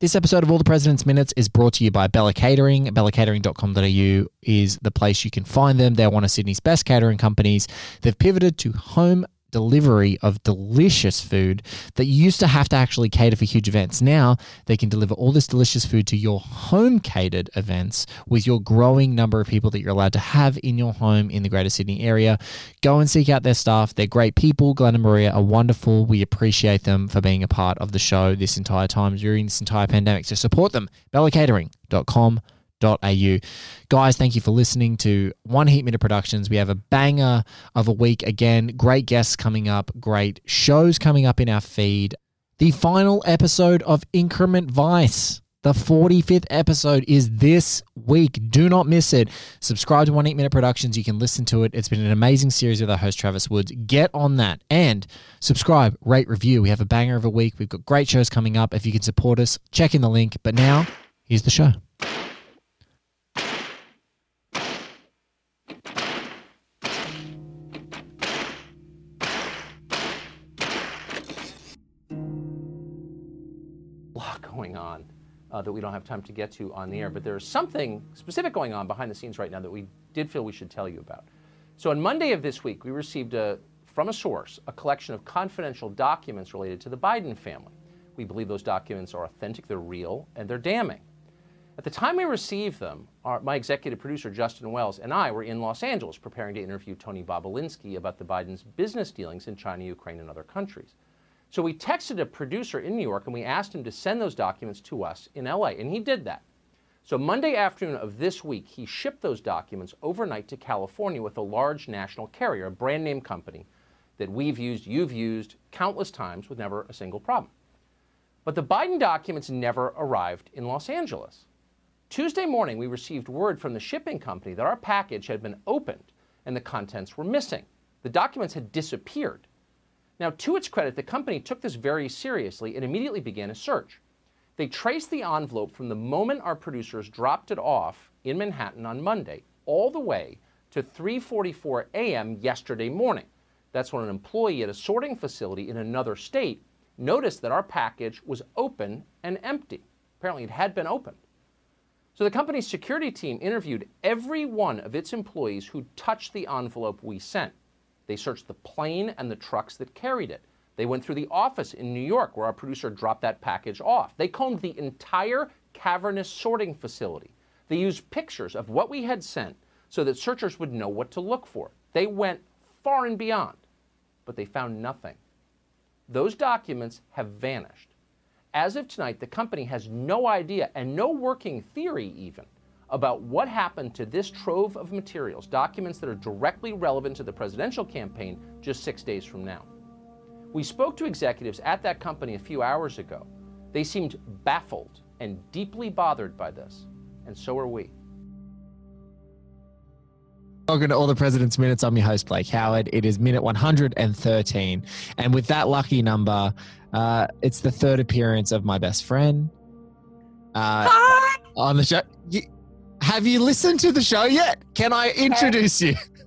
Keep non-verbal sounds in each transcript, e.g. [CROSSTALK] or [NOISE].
This episode of All the President's Minutes is brought to you by Bella Catering. BellaCatering.com.au is the place you can find them. They're one of Sydney's best catering companies. They've pivoted to home delivery of delicious food that you used to have to actually cater for huge events. Now they can deliver all this delicious food to your home catered events with your growing number of people that you're allowed to have in your home in the Greater Sydney area. Go and seek out their staff. They're great people. Glenn and Maria are wonderful. We appreciate them for being a part of the show this entire time during this entire pandemic. So support them. BellaCatering.com au. Guys, thank you for listening to One Heat Minute Productions. We have a banger of a week again. Great guests coming up, great shows coming up in our feed. The final episode of Inherent Vice. The 45th episode is this week. Do not miss it. Subscribe to One Heat Minute Productions. You can listen to it. It's been an amazing series with our host, Travis Woods. Get on that and subscribe, rate, review. We have a banger of a week. We've got great shows coming up. If you can support us, check in the link. But now, here's the show. Uh, that we don't have time to get to on the air, but there's something specific going on behind the scenes right now that we did feel we should tell you about. So on Monday of this week, we received a, from a source a collection of confidential documents related to the Biden family. We believe those documents are authentic, they're real, and they're damning. At the time we received them, our, my executive producer, Justin Wells, and I were in Los Angeles preparing to interview Tony Bobulinski about the Biden's business dealings in China, Ukraine, and other countries. So we texted a producer in New York and we asked him to send those documents to us in LA, and he did that. So Monday afternoon of this week, he shipped those documents overnight to California with a large national carrier, a brand name company that we've used, you've used countless times with never a single problem. But the Biden documents never arrived in Los Angeles. Tuesday morning, we received word from the shipping company that our package had been opened and the contents were missing. The documents had disappeared. Now, to its credit, the company took this very seriously and immediately began a search. They traced the envelope from the moment our producers dropped it off in Manhattan on Monday all the way to 3:44 a.m. yesterday morning. That's when an employee at a sorting facility in another state noticed that our package was open and empty. Apparently, it had been opened. So the company's security team interviewed every one of its employees who touched the envelope we sent. They searched the plane and the trucks that carried it. They went through the office in New York where our producer dropped that package off. They combed the entire cavernous sorting facility. They used pictures of what we had sent so that searchers would know what to look for. They went far and beyond, but they found nothing. Those documents have vanished. As of tonight, the company has no idea and no working theory even about what happened to this trove of materials, documents that are directly relevant to the presidential campaign just six days from now. We spoke to executives at that company a few hours ago. They seemed baffled and deeply bothered by this, and so are we. Welcome to All the President's Minutes. I'm your host, Blake Howard. It is minute 113. And with that lucky number, uh, it's the third appearance of my best friend uh, on the show. You, have you listened to the show yet? Can I introduce you? [LAUGHS]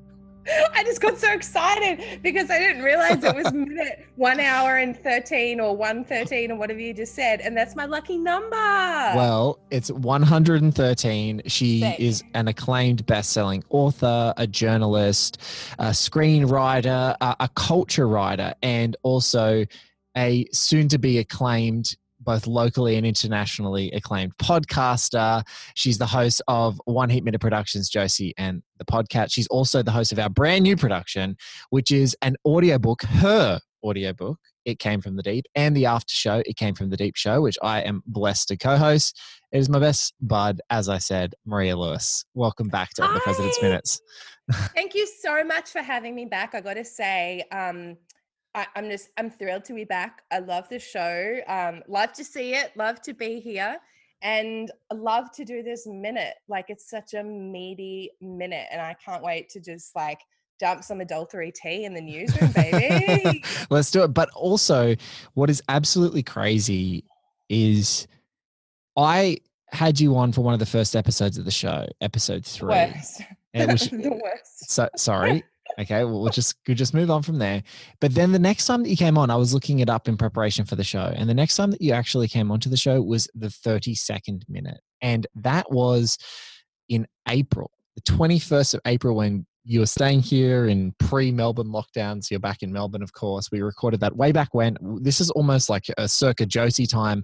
[LAUGHS] I just got so excited because I didn't realize it was [LAUGHS] minute one hour and 13 or 113 or whatever you just said. And that's my lucky number. Well, it's 113. She is an acclaimed best selling author, a journalist, a screenwriter, a, a culture writer, and also a soon to be acclaimed both locally and internationally acclaimed podcaster. She's the host of One Heat Minute Productions, Josie, and the podcast. She's also the host of our brand new production, which is an audiobook, her audiobook. It came from the deep, and the after show. It came from the deep show, which I am blessed to co-host. It is my best bud, as I said, Maria Lewis. Welcome back to Hi. the President's Minutes. [LAUGHS] Thank you so much for having me back. I got to say, um, I, am just I'm thrilled to be back. I love the show. Um, love to see it. Love to be here, and love to do this minute. Like it's such a meaty minute, and I can't wait to just like dump some adultery tea in the newsroom, baby. [LAUGHS] Let's do it. But also, what is absolutely crazy is I had you on for one of the first episodes of the show, episode three. Worst. And it was, [LAUGHS] the worst. So, sorry Okay, well, we'll just we'll just move on from there. But then the next time that you came on, I was looking it up in preparation for the show, and the next time that you actually came onto the show was the 32nd minute, and that was in April, the 21st of April, when you were staying here in pre-Melbourne lockdown. So you're back in Melbourne, of course. We recorded that way back when. This is almost like a circa Josie time.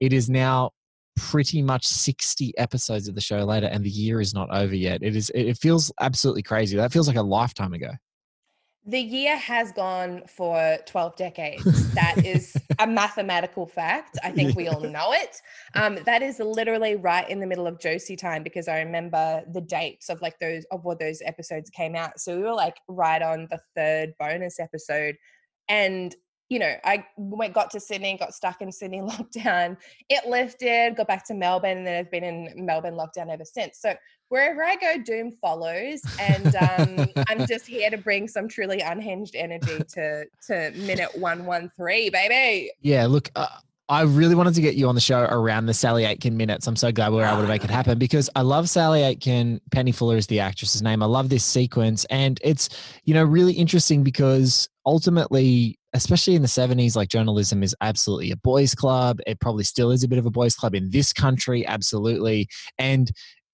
It is now pretty much 60 episodes of the show later and the year is not over yet. It is it feels absolutely crazy. That feels like a lifetime ago. The year has gone for 12 decades. [LAUGHS] That is a mathematical fact. I think we all know it. Um, that is literally right in the middle of josie time because i remember the dates of like those of what those episodes came out. So we were like right on the third bonus episode. And you know, I went got to Sydney, got stuck in Sydney [LAUGHS] lockdown. It lifted, got back to Melbourne, and then I've been in Melbourne lockdown ever since. So wherever I go, doom follows, and um, I'm just [LAUGHS] here to bring some truly unhinged energy to to minute one one three, baby. Yeah, look. Uh, I really wanted to get you on the show around the Sally Aiken minutes. I'm so glad we were able to make it happen because I love Sally Aiken. Penny Fuller is the actress's name. I love this sequence. And it's, you know, really interesting because ultimately, especially in the 70s, like journalism is absolutely a boys' club. It probably still is a bit of a boys' club in this country, absolutely. And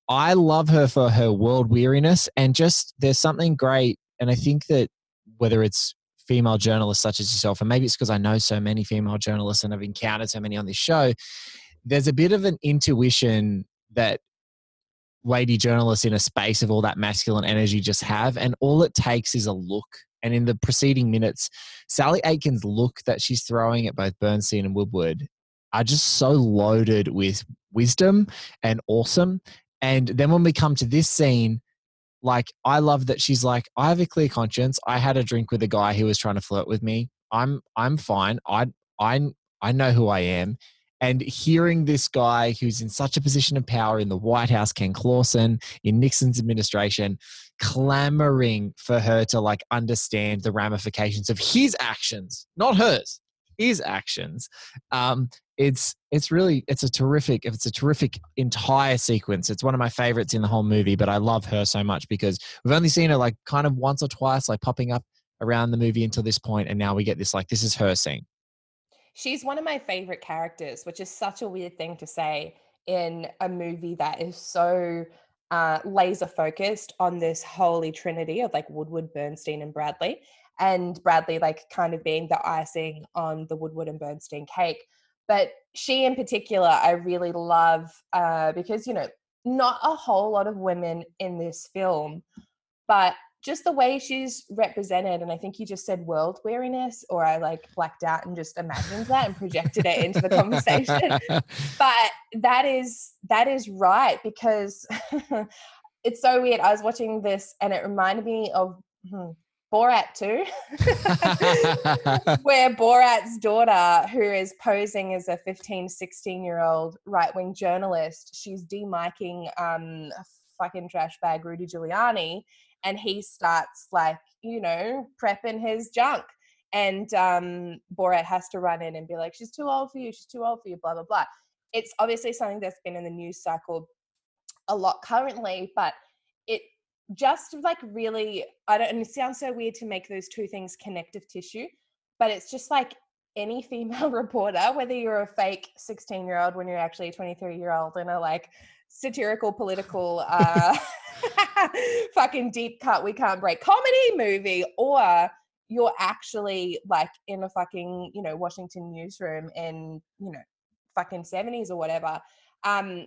I love her for her world weariness and just there's something great. And I think that whether it's female journalists such as yourself, and maybe it's because I know so many female journalists and I've encountered so many on this show, there's a bit of an intuition that lady journalists in a space of all that masculine energy just have. And all it takes is a look. And in the preceding minutes, Sally Aiken's look that she's throwing at both Bernstein and Woodward are just so loaded with wisdom and awesome. And then when we come to this scene, like I love that she's like, I have a clear conscience. I had a drink with a guy who was trying to flirt with me. I'm I'm fine. I I I know who I am. And hearing this guy who's in such a position of power in the White House, Ken Clawson, in Nixon's administration, clamoring for her to like understand the ramifications of his actions, not hers, his actions. Um, it's it's really it's a terrific if it's a terrific entire sequence it's one of my favorites in the whole movie but i love her so much because we've only seen her like kind of once or twice like popping up around the movie until this point and now we get this like this is her scene she's one of my favorite characters which is such a weird thing to say in a movie that is so uh, laser focused on this holy trinity of like woodward bernstein and bradlee and bradlee like kind of being the icing on the woodward and bernstein cake. But she in particular i really love uh, because you know not a whole lot of women in this film but just the way she's represented and i think you just said world weariness or i like blacked out and just imagined that and projected it into the conversation. [LAUGHS] But that is that is right because [LAUGHS] it's so weird. I was watching this and it reminded me of hmm, Borat too, [LAUGHS] where Borat's daughter, who is posing as a 15, 16 year old right wing journalist, she's demiking um, fucking trash bag Rudy Giuliani, and he starts like, you know, prepping his junk. And um, Borat has to run in and be like, she's too old for you, she's too old for you, blah, blah, blah. It's obviously something that's been in the news cycle a lot currently, but it just like really i don't and it sounds so weird to make those two things connective tissue but it's just like any female [LAUGHS] reporter whether you're a fake 16 year old when you're actually a 23 year old in a like satirical political [LAUGHS] uh [LAUGHS] fucking deep cut we can't break comedy movie or you're actually like in a fucking you know washington newsroom in you know fucking 70s or whatever um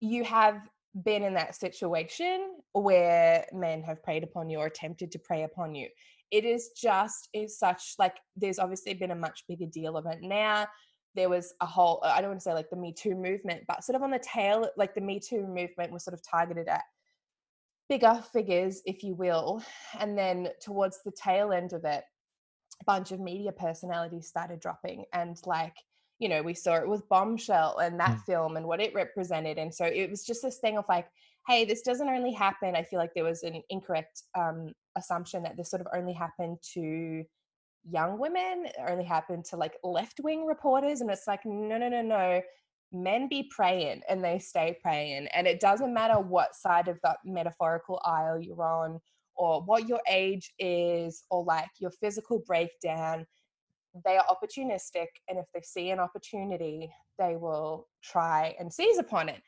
you have been in that situation where men have preyed upon you or attempted to prey upon you. It is just is such like there's obviously been a much bigger deal of it now. There was a whole I don't want to say like the Me Too movement, but sort of on the tail, like the Me Too movement was sort of targeted at bigger figures, if you will. And then towards the tail end of it, a bunch of media personalities started dropping and like you know, we saw it with Bombshell and that mm. film and what it represented. And so it was just this thing of like, hey, this doesn't only happen. I feel like there was an incorrect um, assumption that this sort of only happened to young women, only happened to like left wing reporters. And it's like, no, no, no, no. Men be praying and they stay praying. And it doesn't matter what side of that metaphorical aisle you're on or what your age is or like your physical breakdown they are opportunistic and if they see an opportunity they will try and seize upon it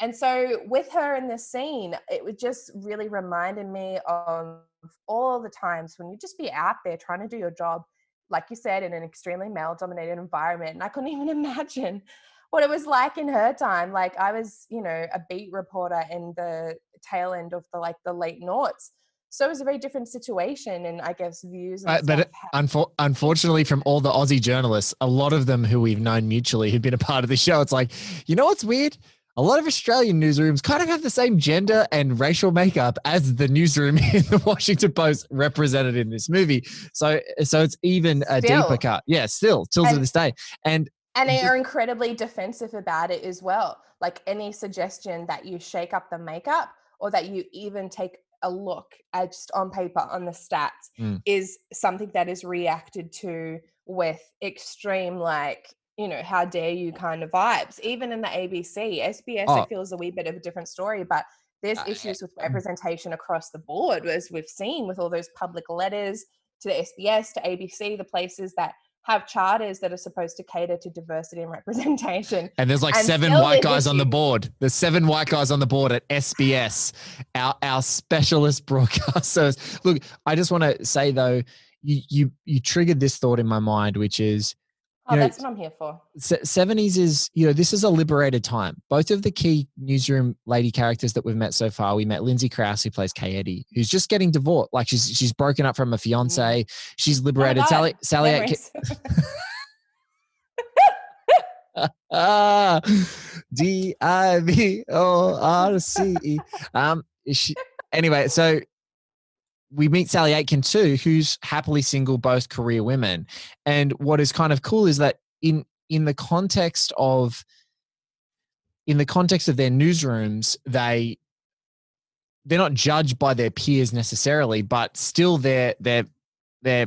and so with her in this scene it was just really reminded me of all the times when you just be out there trying to do your job like you said in an extremely male dominated environment and i couldn't [LAUGHS] even imagine what it was like in her time. Like i was you know a beat reporter in the tail end of the like the late noughts so it was a very different situation and i guess views uh, but unfo- unfortunately from all the aussie journalists a lot of them who we've known mutually who've been a part of the show it's like you know what's weird a lot of Australian newsrooms kind of have the same gender and racial makeup as the newsroom [LAUGHS] in the Washington Post represented in this movie. So, so it's even a still. deeper cut. Yeah, still, till and, to this day. And and they are incredibly defensive about it as well. Like any suggestion that you shake up the makeup or that you even take a look at just on paper on the stats mm. is something that is reacted to with extreme like you know how dare you kind of vibes even in the abc sbs oh. i feel is a wee bit of a different story but there's uh, issues with [LAUGHS] representation across the board as we've seen with all those public letters to the sbs to abc the places that have charters that are supposed to cater to diversity and [LAUGHS] representation. And there's like and seven white guys on the board. There's seven white guys on the board at SBS, our our specialist broadcasters. [LAUGHS] Look, I just want to say though, you you you triggered this thought in my mind, which is Oh, know, that's what I'm here for. 70s is, you know, this is a liberated time. Both of the key newsroom lady characters that we've met so far, we met Lindsay Crouse, who plays Kay Eddy, who's just getting divorced. Like she's she's broken up from a fiance. She's liberated. Oh Sally Sally ah, [LAUGHS] [LAUGHS] D I V O R C E. Um, she anyway, so we meet Sally Aiken too, who's happily single, both career women. And what is kind of cool is that in in the context of in the context of their newsrooms, they they're not judged by their peers necessarily, but still their their their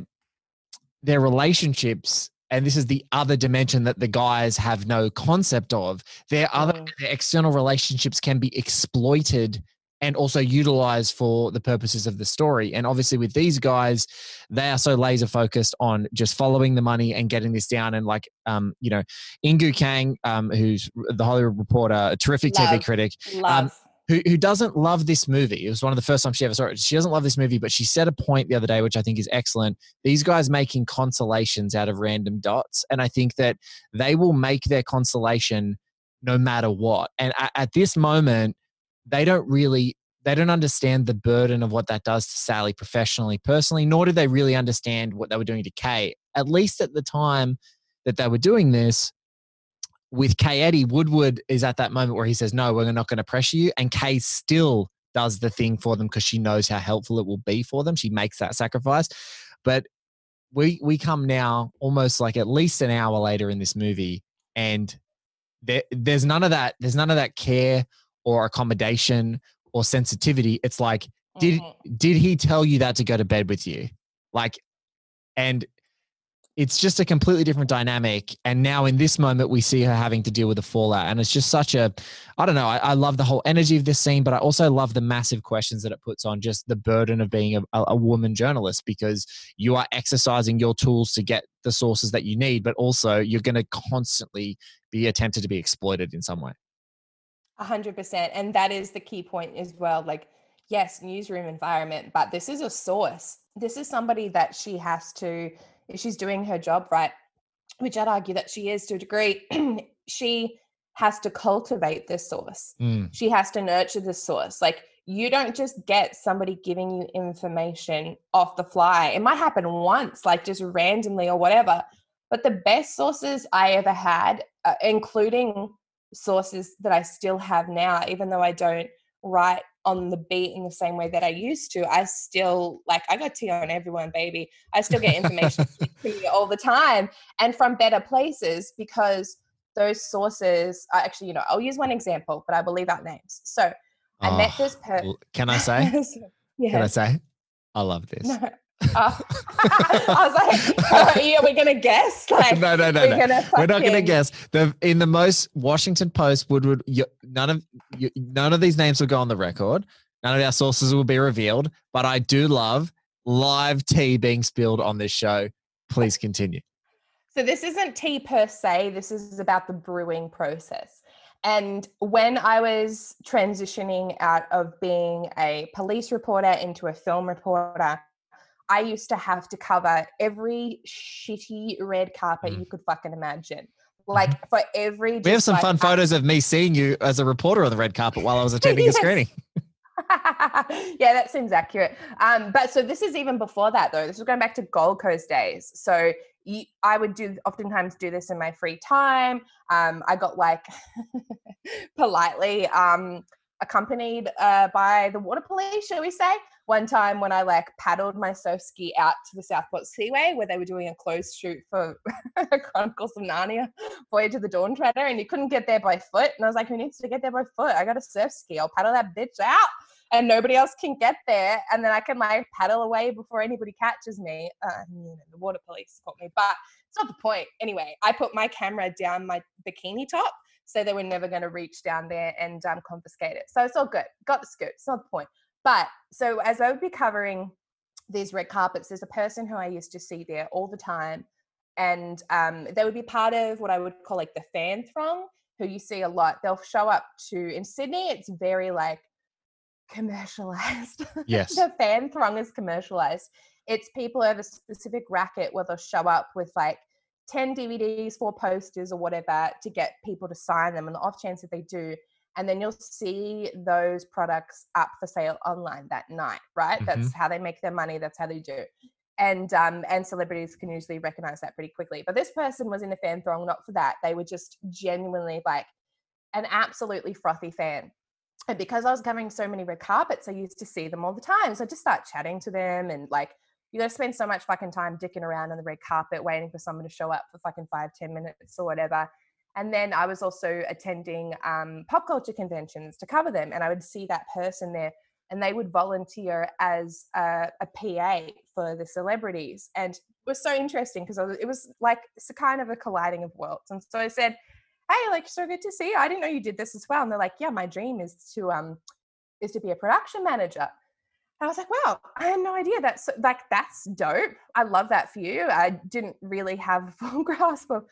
their relationships and this is the other dimension that the guys have no concept of their other mm. their external relationships can be exploited and also utilize for the purposes of the story. And obviously, with these guys, they are so laser focused on just following the money and getting this down. And like, um, you know, Inkoo Kang, um, who's the Hollywood Reporter, a terrific love, TV critic, um, who, who doesn't love this movie. It was one of the first times she ever saw it. She doesn't love this movie, but she said a point the other day, which I think is excellent. These guys making consolations out of random dots. And I think that they will make their consolation no matter what. And at, at this moment, they don't really they don't understand the burden of what that does to Sally professionally, personally, nor do they really understand what they were doing to Kay. At least at the time that they were doing this, with Kay Eddy, Woodward is at that moment where he says, No, we're not going to pressure you. And Kay still does the thing for them because she knows how helpful it will be for them. She makes that sacrifice. But we we come now almost like at least an hour later in this movie, and there, there's none of that. There's none of that care or accommodation or sensitivity it's like did mm-hmm. did he tell you that to go to bed with you like and it's just a completely different dynamic and now in this moment we see her having to deal with the fallout and it's just such a i don't know I, I, love the whole energy of this scene but i also love the massive questions that it puts on just the burden of being a, a woman journalist because you are exercising your tools to get the sources that you need but also you're going to constantly be attempted to be exploited in some way a hundred percent. And that is the key point as well. Like, yes, newsroom environment, but this is a source. This is somebody that she has to, if she's doing her job right, which I'd argue that she is to a degree, [CLEARS THROAT] she has to cultivate this source. Mm. She has to nurture this source. Like you don't just get somebody giving you information off the fly. It might happen once, like just randomly or whatever. But the best sources I ever had, uh, including sources that I still have now, even though I don't write on the beat in the same way that I used to. I still like I got tea on everyone, baby. I still get information [LAUGHS] all the time and from better places because those sources are actually, you know, I'll use one example, but I believe out names. So I oh, met ah, this person. Can I [LAUGHS] say? Can I say? I love this. [LAUGHS] No. Uh, [LAUGHS] I was like, are we going to guess? [LAUGHS] Like, no, no, no, we're, no. we're not going to guess. The in the most Washington Post Woodward, you, none of you, none of these names will go on the record. None of our sources will be revealed, but I do love live tea being spilled on this show. Please continue. So this isn't tea per se. This is about the brewing process. And when I was transitioning out of being a police reporter into a film reporter, I used to have to cover every shitty red carpet Mm. you could fucking imagine. Like for every, We have some like, fun photos of me seeing you as a reporter on the red carpet while I was attending a [LAUGHS] screening. [LAUGHS] yeah, that seems accurate. Um, but so this is even before that though. This is going back to Gold Coast days. So you, I would do oftentimes do this in my free time. Um, I got like [LAUGHS] politely um, accompanied uh, by the water police, shall we say? One time when I like paddled my surf ski out to the Southport Seaway where they were doing a closed shoot for [LAUGHS] Chronicles of Narnia, Voyage of the Dawn Treader, and you couldn't get there by foot. And I was like, who needs to get there by foot? I got a surf ski. I'll paddle that bitch out and nobody else can get there. And then I can like paddle away before anybody catches me. Uh, the water police caught me, but it's not the point. Anyway, I put my camera down my bikini top. So they were never going to reach down there and um, confiscate it. So it's all good. Got the scoop. It's not the point. But so as I would be covering these red carpets, there's a person who I used to see there all the time. And um, they would be part of what I would call like the fan throng, who you see a lot. They'll show up to, in Sydney, it's very like commercialized. [LAUGHS] Yes. the fan throng is commercialized. It's people who have a specific racket where they'll show up with like 10 DVDs, four posters, or whatever to get people to sign them. And the off chance that they do, and then you'll see those products up for sale online that night, right? That's how they make their money. That's how they do. And um, and celebrities can usually recognize that pretty quickly. But this person was in a fan throng, not for that. They were just genuinely like an absolutely frothy fan. And because I was covering so many red carpets, I used to see them all the time. So I just start chatting to them and like you gotta spend so much fucking time dicking around on the red carpet waiting for someone to show up for fucking five, ten minutes or whatever. And then I was also attending um, pop culture conventions to cover them, and I would see that person there, and they would volunteer as a, a PA for the celebrities, and it was so interesting because it was like it's a kind of a colliding of worlds. And so I said, "Hey, like, so good to see you. I didn't know you did this as well." And they're like, "Yeah, my dream is to um is to be a production manager." And I was like, wow, I had no idea. That's like, that's dope. I love that for you. I didn't really have a full [LAUGHS] grasp of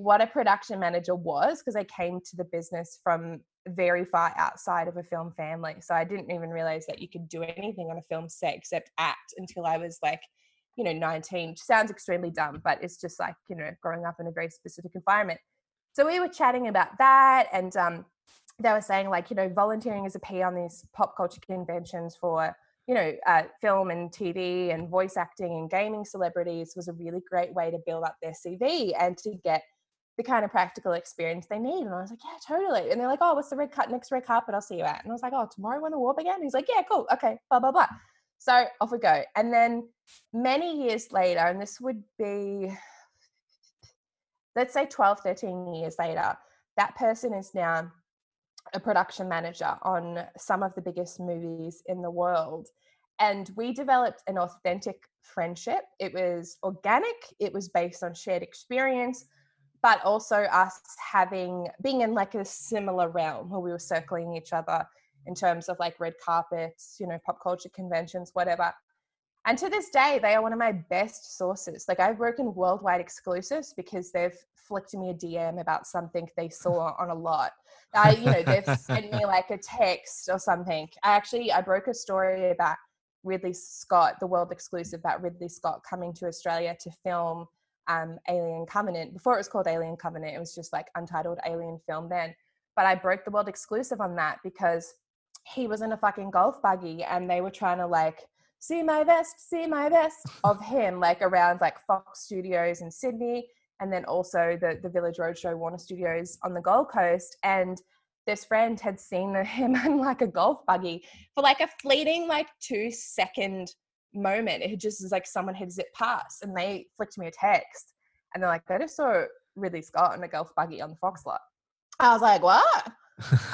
what a production manager was because I came to the business from very far outside of a film family. So I didn't even realize that you could do anything on a film set except act until I was like, you know, 19. Sounds extremely dumb, but it's just like, you know, growing up in a very specific environment. So we were chatting about that and um, they were saying like, you know, volunteering as a a P on these pop culture conventions for you know, uh, film and TV and voice acting and gaming celebrities was a really great way to build up their CV and to get the kind of practical experience they need. And I was like, yeah, totally. And they're like, oh, what's the red cut next red carpet I'll see you at? And I was like, oh, tomorrow when the warp again? He's like, yeah, cool. Okay, blah, blah, blah. So off we go. And then many years later, and this would be, let's say 12, 13 years later, that person is now a production manager on some of the biggest movies in the world. And we developed an authentic friendship. It was organic, it was based on shared experience, but also us having being in like a similar realm where we were circling each other in terms of like red carpets, you know, pop culture conventions, whatever. And to this day, they are one of my best sources. Like I've broken worldwide exclusives because they've flicked me a DM about something they saw on a lot. I, you know, they've sent me [LAUGHS] like a text or something. I actually I broke a story about Ridley Scott, the world exclusive about Ridley Scott coming to Australia to film um, Alien Covenant. Before it was called Alien Covenant, it was just like untitled Alien film then. But I broke the world exclusive on that because he was in a fucking golf buggy and they were trying to like see my vest, see my vest [LAUGHS] of him, like around like Fox Studios in Sydney, and then also the the Village Roadshow Warner Studios on the Gold Coast. And this friend had seen [LAUGHS] him in like a golf buggy for like a fleeting like two second moment. It had just was like someone had zipped past, and they flicked me a text, and they're like, "They just saw Ridley Scott in a golf buggy on the Fox lot." I was like, "What?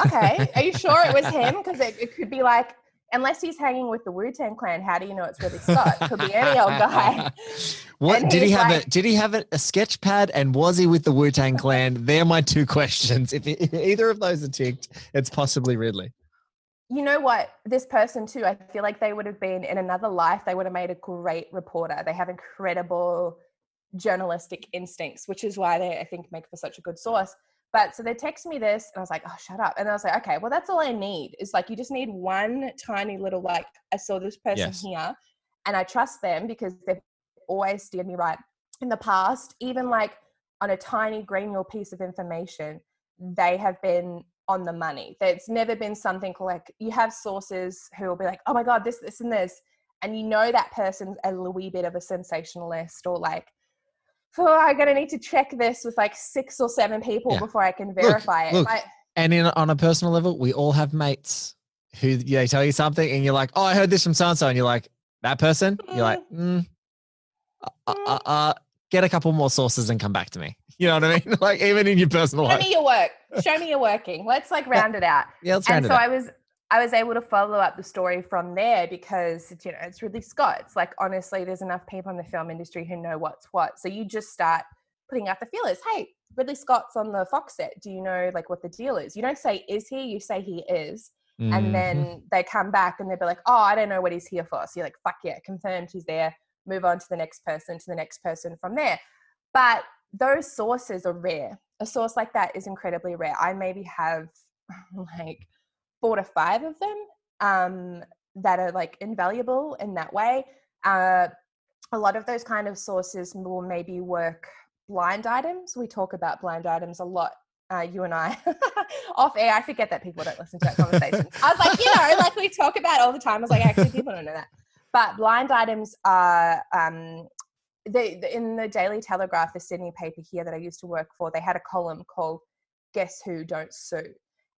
Okay, are you sure it was him? Because it, it could be like." Unless he's hanging with the Wu Tang Clan, how do you know it's Ridley Scott? Could be any old guy. [LAUGHS] What And did he have? like- a, did he have a, a sketch pad? And was he with the Wu Tang Clan? They're my two questions. If, if [LAUGHS] either of those are ticked, it's possibly Ridley. You know what? This person too, I feel like they would have been in another life. They would have made a great reporter. They have incredible journalistic instincts, which is why they I think make for such a good source. But so they text me this, and I was like, oh, shut up. And I was like, okay, well, that's all I need. Is like you just need one tiny little like I saw this person Yes. here, and I trust them because they've always steered me right in the past. Even like on a tiny granular piece of information, they have been on the money. There's never been something like you have sources who will be like, oh my god, this, this, and this, and you know that person's a little wee bit of a sensationalist or like oh, I'm gonna need to check this with like six or seven people Yeah. before I can verify it. look. But And in on a personal level, we all have mates who they tell you something, and you're like, "Oh, I heard this from so and so," and you're like, "That person?" You're like, mm, uh, uh, uh, uh, "Get a couple more sources and come back to me." You know what I mean? [LAUGHS] like even in your personal show life. me your work. Show me you're working. Let's like round it out. Yeah, let's and round so it out. I was I was able to follow up the story from there because you know it's Ridley Scott. It's like honestly, there's enough people in the film industry who know what's what. So you just start putting out the feelers. Hey, Ridley Scott's on the Fox set. Do you know like what the deal is? You don't say is he, you say he is, Mhm. and then they come back and they'll be like, oh, I don't know what he's here for. So you're like, fuck yeah, confirmed he's there. Move on to the next person, to the next person from there. But those sources are rare. A source like that is incredibly rare. I maybe have [LAUGHS] like four to five of them um, that are like invaluable in that way. Uh, a lot of those kind of sources will maybe work blind items. We talk about blind items a lot. Uh, you and I [LAUGHS] off air. I forget that people don't listen to that conversation. I was like, you know, like we talk about all the time. I was like, actually, people don't know that. But blind items are um, in the Daily Telegraph, the Sydney paper here that I used to work for, they had a column called "Guess Who Don't Sue,"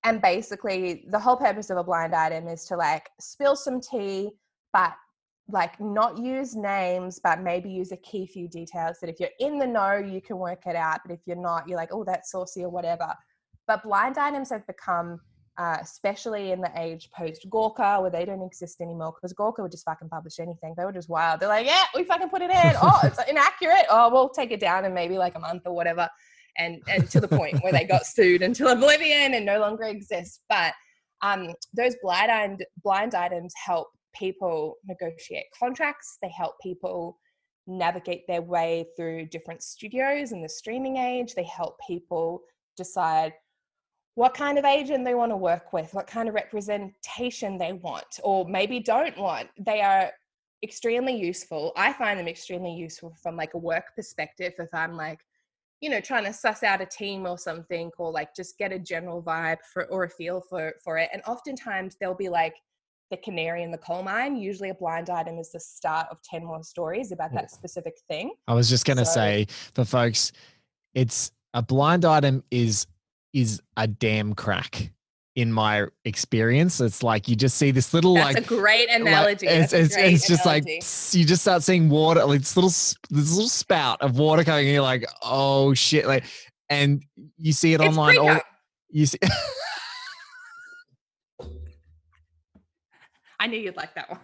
and basically the whole purpose of a blind item is to like spill some tea, but like not use names, but maybe use a key few details that if you're in the know, you can work it out. But if you're not, you're like, oh, that's saucy or whatever. But blind items have become, uh, especially in the age post Gawker, where they don't exist anymore, because Gawker would just fucking publish anything. They were just wild. They're like, yeah, we fucking put it in. [LAUGHS] Oh, it's inaccurate. Oh, we'll take it down in maybe like a month or whatever. And, and to the point where they got [LAUGHS] sued until oblivion and no longer exist. But um, those blind, blind items help people negotiate contracts. They help people navigate their way through different studios in the streaming age. They help people decide what kind of agent they want to work with, what kind of representation they want, or maybe don't want. They are extremely useful. I find them extremely useful from like a work perspective if I'm like, you know, trying to suss out a team or something, or like just get a general vibe for or a feel for for it. And oftentimes they'll be like the canary in the coal mine. Usually a blind item is the start of 10 more stories about that specific thing. I was just gonna So- say for folks, it's a blind item is is a damn crack in my experience. It's like you just see this little That's like a great like, analogy. it's it's, great it's just like analogy. pss, you just start seeing water, like this little this little spout of water coming, and you're like, oh shit, like, and you see it It's online. All, you see, [LAUGHS] I knew you'd like that one.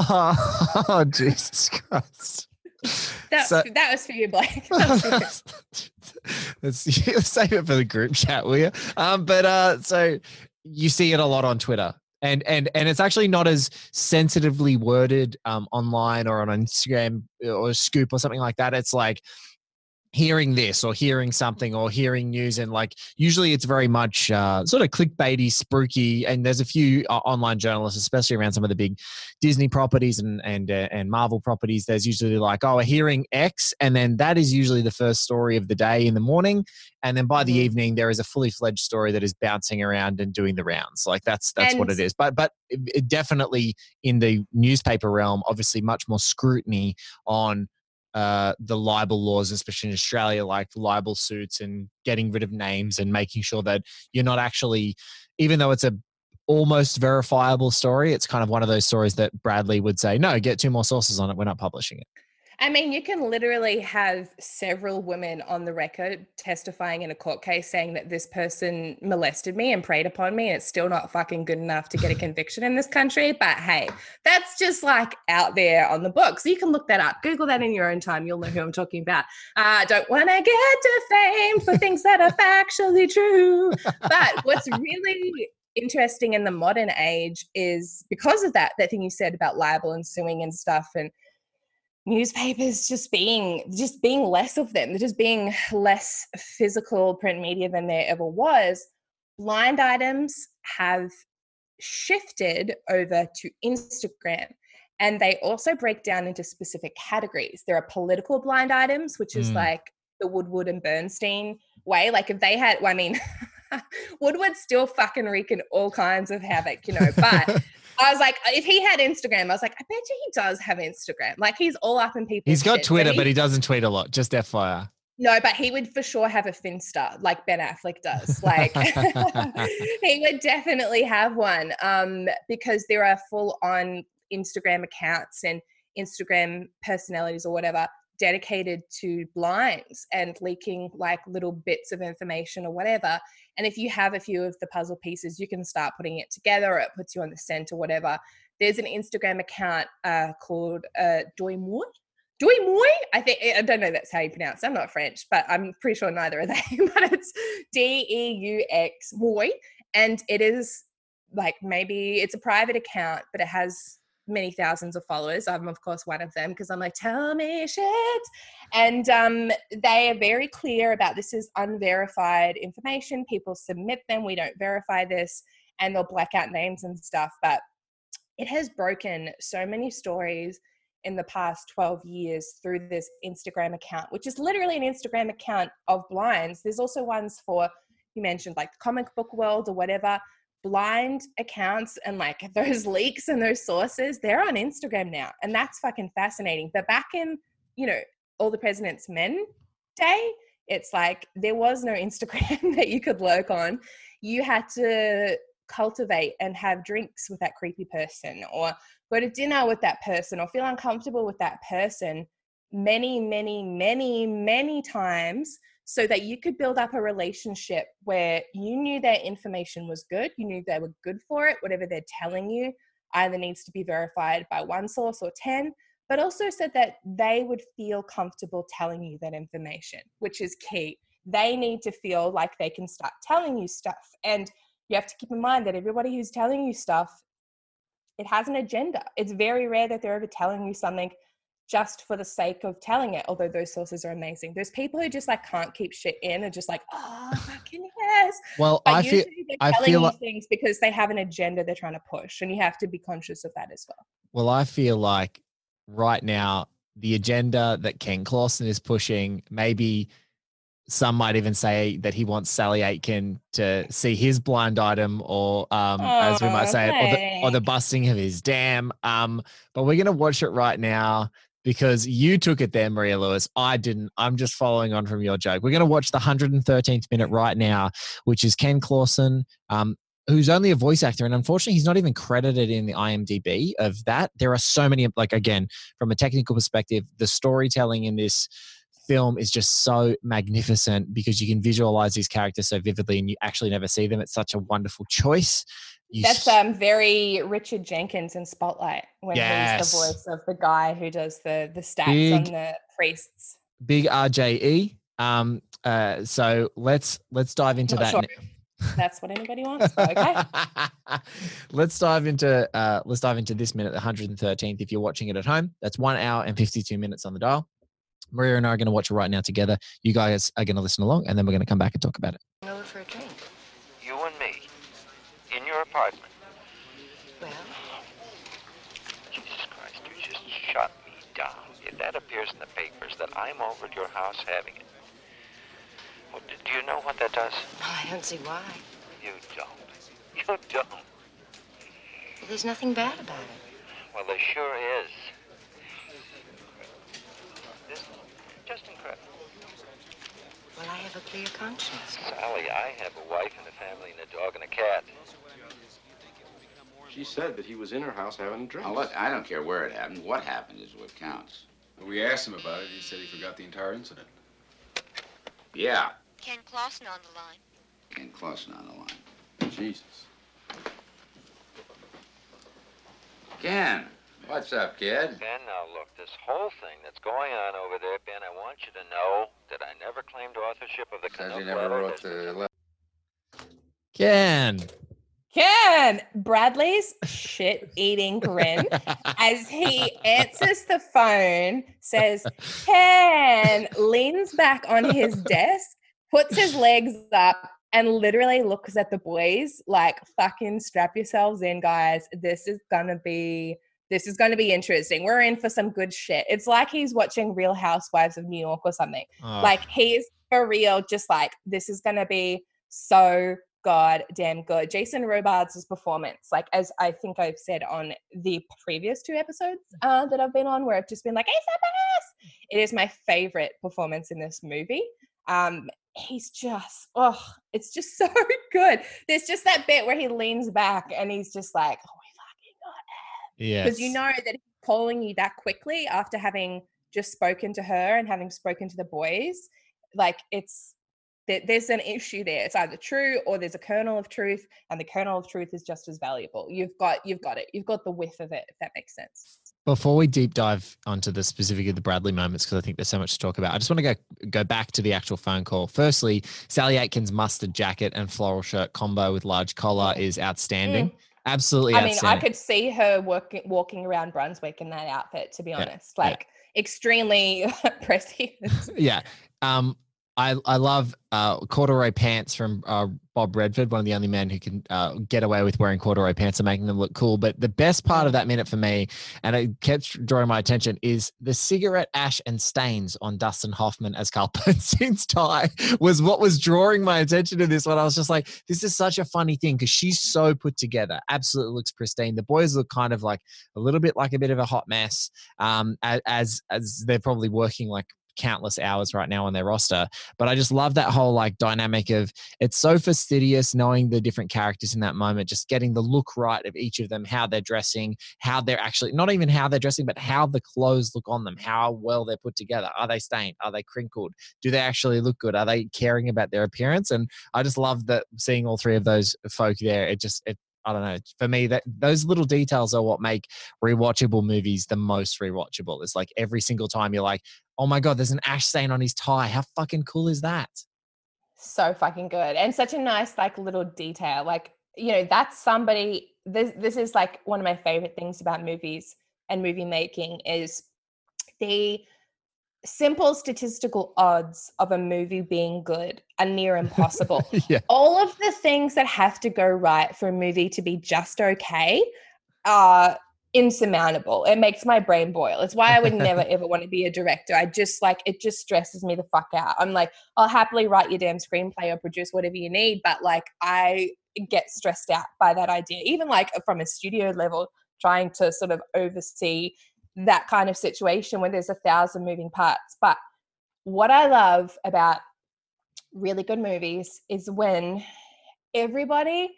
[LAUGHS] oh Jesus Christ. [LAUGHS] That, So- that was for you, Blake. [LAUGHS] That was for you. [LAUGHS] Let's save it for the group chat, will you? Um, but uh, so you see it a lot on Twitter, and and and it's actually not as sensitively worded um, online or on Instagram or Scoop or something like that. It's like hearing this or hearing something or hearing news and like usually it's very much uh, sort of clickbaity spooky and there's a few uh, online journalists especially around some of the big disney properties and and uh, and marvel properties there's usually like oh we're hearing x and then that is usually the first story of the day in the morning and then by the Mhm. evening there is a fully fledged story that is bouncing around and doing the rounds like that's that's what it is but but it, it definitely in the newspaper realm obviously much more scrutiny on uh, the libel laws, especially in Australia, like libel suits and getting rid of names and making sure that you're not actually, even though it's a almost verifiable story, it's kind of one of those stories that Bradlee would say, no, get two more sources on it. We're not publishing it. I mean, you can literally have several women on the record testifying in a court case saying that this person molested me and preyed upon me, and it's still not fucking good enough to get a [LAUGHS] conviction in this country. But hey, that's just like out there on the books. You can look that up. Google that in your own time. You'll know who I'm talking about. I uh, don't want to get to fame for things that are factually true. But what's really interesting in the modern age is because of that, that thing you said about libel and suing and stuff and newspapers just being just being less of them just being less physical print media than there ever was blind items have shifted over to instagram. And they also break down into specific categories. There are political blind items which is mm. like the woodward and bernstein way. Like if they had well, i mean [LAUGHS] woodward's still fucking wreaking all kinds of havoc you know but [LAUGHS] I was like, if he had Instagram, I was like, I bet you he does have Instagram. Like he's all up in people. He's got shit. Twitter, he, but he doesn't tweet a lot. Just FYI. No, but he would for sure have a Finsta like Ben Affleck does. Like [LAUGHS] [LAUGHS] he would definitely have one um, because there are full on Instagram accounts and Instagram personalities or whatever dedicated to blinds and leaking like little bits of information or whatever. And if you have a few of the puzzle pieces, you can start putting it together or it puts you on the scent or whatever. There's an Instagram account uh, called uh, Doy Moy. Doy Moy? I think, I don't know that's how you pronounce it. I'm not French, but I'm pretty sure neither are they. [LAUGHS] but it's D E U X Moy. And it is like maybe it's a private account, but it has many thousands of followers. I'm of course one of them because I'm like, tell me shit. And um, they are very clear about this is unverified information. People submit them. We don't verify this, and they'll black out names and stuff. But it has broken so many stories in the past 12 years through this Instagram account, which is literally an Instagram account of blinds. There's also ones for you mentioned like the comic book world or whatever blind accounts and like [LAUGHS] those leaks and those sources, they're on Instagram now. And that's fucking fascinating. But back in, you know, all the president's men day, it's like there was no [LAUGHS] Instagram that you could lurk on. You had to cultivate and have drinks with that creepy person or go to dinner with that person or feel uncomfortable with that person many, many, many, many times so that you could build up a relationship where you knew their information was good, you knew they were good for it, whatever they're telling you either needs to be verified by one source or 10, but also said that they would feel comfortable telling you that information, which is key. They need to feel like they can start telling you stuff. And you have to keep in mind that everybody who's telling you stuff, it has an agenda. It's very rare that they're ever telling you something just for the sake of telling it, although those sources are amazing. There's people who just like can't keep shit in and just like, oh, [LAUGHS] fucking yes. Well, but I feel I feel like, things because they have an agenda they're trying to push, and you have to be conscious of that as well. Well, I feel like right now the agenda that Ken Clawson is pushing, maybe some might even say that he wants Sally Aiken to see his blind item, or um, oh, as we might say, or the, or the busting of his dam. Um, but we're gonna watch it right now because you took it there, Maria Lewis. I didn't. I'm just following on from your joke. We're going to watch the 113th minute right now, which is Ken Clawson, um, who's only a voice actor. And unfortunately, he's not even credited in the IMDb of that. There are so many, like, again, from a technical perspective, the storytelling in this film is just so magnificent because you can visualize these characters so vividly and you actually never see them. It's such a wonderful choice. You That's um very Richard Jenkins in Spotlight when yes. he's the voice of the guy who does the the stats big, on the priests. Big RJE. Um. Uh. So let's let's dive into that. Sure. That's what anybody wants. Okay. [LAUGHS] let's dive into uh let's dive into this minute, the 113th. If you're watching it at home, that's one hour and 52 minutes on the dial. Maria and I are going to watch it right now together. You guys are going to listen along, and then we're going to come back and talk about it. Over for a drink your apartment. Well? Jesus Christ, you just shut me down. If that appears in the papers that I'm over at your house having it, well, do you know what that does? Oh, I don't see why. You don't. You don't. There's nothing bad about it. Well, there sure is. This just incredible. Well, I have a clear conscience. Sally, I have a wife and a family and a dog and a cat. She said that he was in her house having a drink. Oh, look, I don't care where it happened. What happened is what counts. We asked him about it. He said he forgot the entire incident. Yeah. Ken Clawson on the line. Ken Clawson on the line. Jesus. Ken, what's up, kid? Ben, now look, this whole thing that's going on over there, Ben, I want you to know that I never claimed authorship of the Says Canuck he never wrote the letter. Ken. Ken Bradlee's shit eating grin [LAUGHS] as he answers the phone, says, Ken, leans back on his [LAUGHS] desk, puts his legs up, and literally looks at the boys like, fucking strap yourselves in, guys. This is gonna be. This is going to be interesting. We're in for some good shit. It's like he's watching Real Housewives of New York or something. Oh, Like he's for real, just like this is gonna be so goddamn good. Jason Robards' performance, like as I think I've said on the previous two episodes uh, that I've been on, where I've just been like, "He's the best." It is my favorite performance in this movie. Um, he's just, oh, it's just [LAUGHS] so good. There's just that bit where he leans back and he's just like, "Oh my fucking god." yeah. because you know that he's calling you that quickly after having just spoken to her and having spoken to the boys like it's there, there's an issue there it's either true or there's a kernel of truth and the kernel of truth is just as valuable you've got you've got it you've got the whiff of it if that makes sense Before we deep dive onto the specific of the Bradlee moments, because I think there's so much to talk about, I just want to go go back to the actual phone call. Firstly, Sally Aiken's mustard jacket and floral shirt combo with large collar is outstanding. Absolutely Mm. i mean i could see her working walking around brunswick in that outfit to be honest yeah. like extremely [LAUGHS] prescient [LAUGHS] yeah. Um, I I love uh, corduroy pants from uh, Bob Redford, one of the only men who can uh, get away with wearing corduroy pants and making them look cool. But the best part of that minute for me, and it kept drawing my attention, is the cigarette ash and stains on Dustin Hoffman as Carl [LAUGHS] Bernstein's tie was what was drawing my attention to this one. I was just like, this is such a funny thing because she's so put together, absolutely looks pristine. The boys look kind of like a little bit like a bit of a hot mess, um, as as they're probably working like countless hours right now on their roster. But I just love that whole like dynamic of it's so fastidious knowing the different characters in that moment, just getting the look right of each of them, how they're dressing, how they're actually not even how they're dressing, but how the clothes look on them, how well they're put together. Are they stained? Are they crinkled? Do they actually look good? Are they caring about their appearance? And I just love that seeing all three of those folk there. It just it I don't know. For me, that those little details are what make rewatchable movies the most rewatchable. It's like every single time you're like, oh my god, there's an ash stain on his tie. How fucking cool is that? so fucking good and such a nice like little detail like you know that's somebody this this is like one of my favorite things about movies and movie making is the simple statistical odds of a movie being good are near [LAUGHS] impossible yeah. all of the things that have to go right for a movie to be just okay are insurmountable. It makes my brain boil. It's why I would never [LAUGHS] ever want to be a director. I just like it just stresses me the fuck out. I'm like, I'll happily write your damn screenplay or produce whatever you need, but like I get stressed out by that idea. Even like from a studio level, trying to sort of oversee that kind of situation where there's a thousand moving parts. But what I love about really good movies is when everybody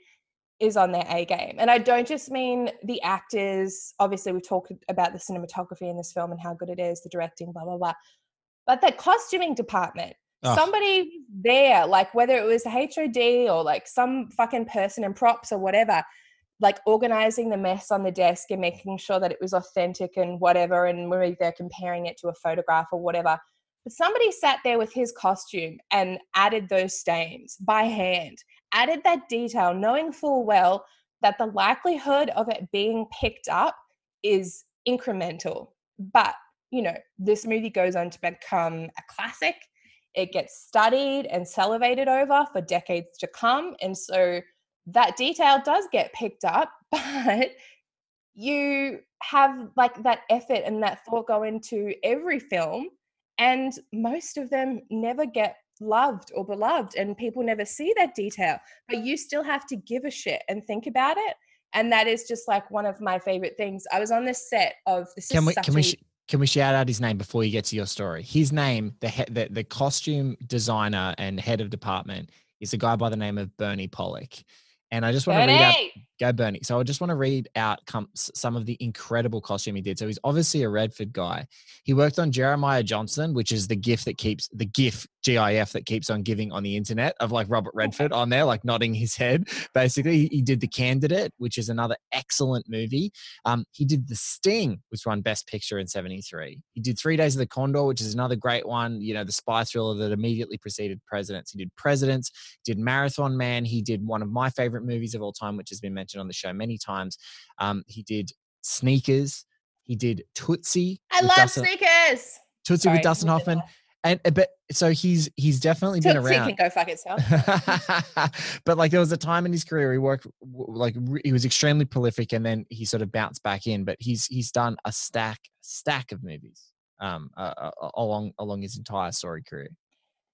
is on their A game. And I don't just mean the actors. Obviously, we've talked about the cinematography in this film and how good it is, the directing, blah, blah, blah. But the costuming department, Oh. somebody there, like whether it was the HOD or like some fucking person in props or whatever, like organizing the mess on the desk and making sure that it was authentic and whatever. And maybe they're comparing it to a photograph or whatever. But somebody sat there with his costume and added those stains by hand, added that detail, knowing full well that the likelihood of it being picked up is incremental. But, you know, this movie goes on to become a classic. It gets studied and salivated over for decades to come. And so that detail does get picked up, [LAUGHS] but you have like that effort and that thought go into every film and most of them never get loved or beloved and people never see that detail but you still have to give a shit and think about it and that is just like one of my favorite things i was on the set of this Can we can we sh- can we shout out his name before you get to your story? His name, the he- the, the costume designer and head of department, is a guy by the name of Bernie Pollack. And I just want to read out Go Bernie. So I just want to read out some of the incredible costume he did. So he's obviously a Redford guy. He worked on Jeremiah Johnson, which is the GIF that keeps the GIF GIF that keeps on giving on the internet of like Robert Redford on there, like nodding his head. [LAUGHS] Basically, he, he did the Candidate, which is another excellent movie. Um, he did The Sting, which won Best Picture in '73. He did Three Days of the Condor, which is another great one. You know, the spy thriller that immediately preceded Presidents. He did Presidents did Marathon Man. He did one of my favorite movies of all time, which has been mentioned on the show many times. Um, he did Sneakers. He did Tootsie. I love Dustin, sneakers. Tootsie Sorry, with Dustin Hoffman. And uh, but so he's he's definitely been around. Tootsie can go fuck itself. [LAUGHS] but like there was a time in his career he worked like he was extremely prolific and then he sort of bounced back in but he's he's done a stack stack of movies um uh, uh, along along his entire story career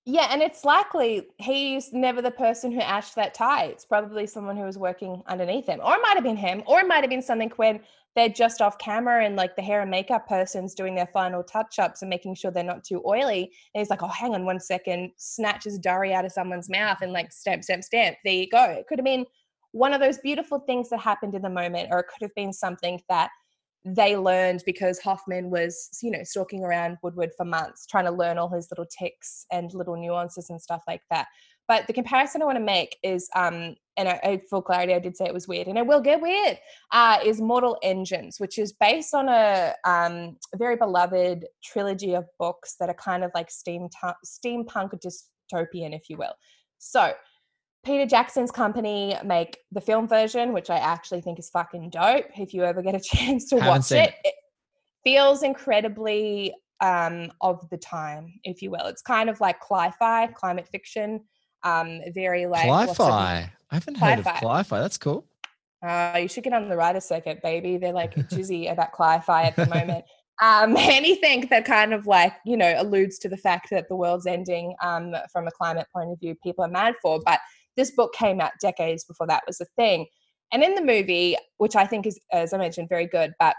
Yeah, and it's likely he's never the person who ashed that tie. It's probably someone who was working underneath him, or it might have been him, or it might have been something when they're just off camera and like the hair and makeup person's doing their final touch ups and making sure they're not too oily. And he's like, "Oh, hang on one second," snatches durry out of someone's mouth and like stamp, stamp, stamp. There you go. It could have been one of those beautiful things that happened in the moment, or it could have been something that they learned because Hoffman was, you know, stalking around Woodward for months, trying to learn all his little ticks and little nuances and stuff like that. But the comparison I want to make is, um, and I, for clarity, I did say it was weird, and it will get weird. Uh, is Mortal Engines, which is based on a, um, a very beloved trilogy of books that are kind of like steam steampunk dystopian, if you will. So Peter Jackson's company make the film version, which I actually think is fucking dope. If you ever get a [LAUGHS] chance to watch seen it, it feels incredibly um, of the time, if you will. It's kind of like cli-fi, climate fiction, um, very like Cli-fi. I haven't heard of Cli-fi. Cli-fi. That's cool. uh, you should get on the writer circuit, baby. They're like [LAUGHS] jizzy about cli-fi at the moment. [LAUGHS] Um, anything that kind of like you know alludes to the fact that the world's ending um, from a climate point of view, people are mad for. But this book came out decades before that was a thing. And in the movie, which I think is, as I mentioned, very good, but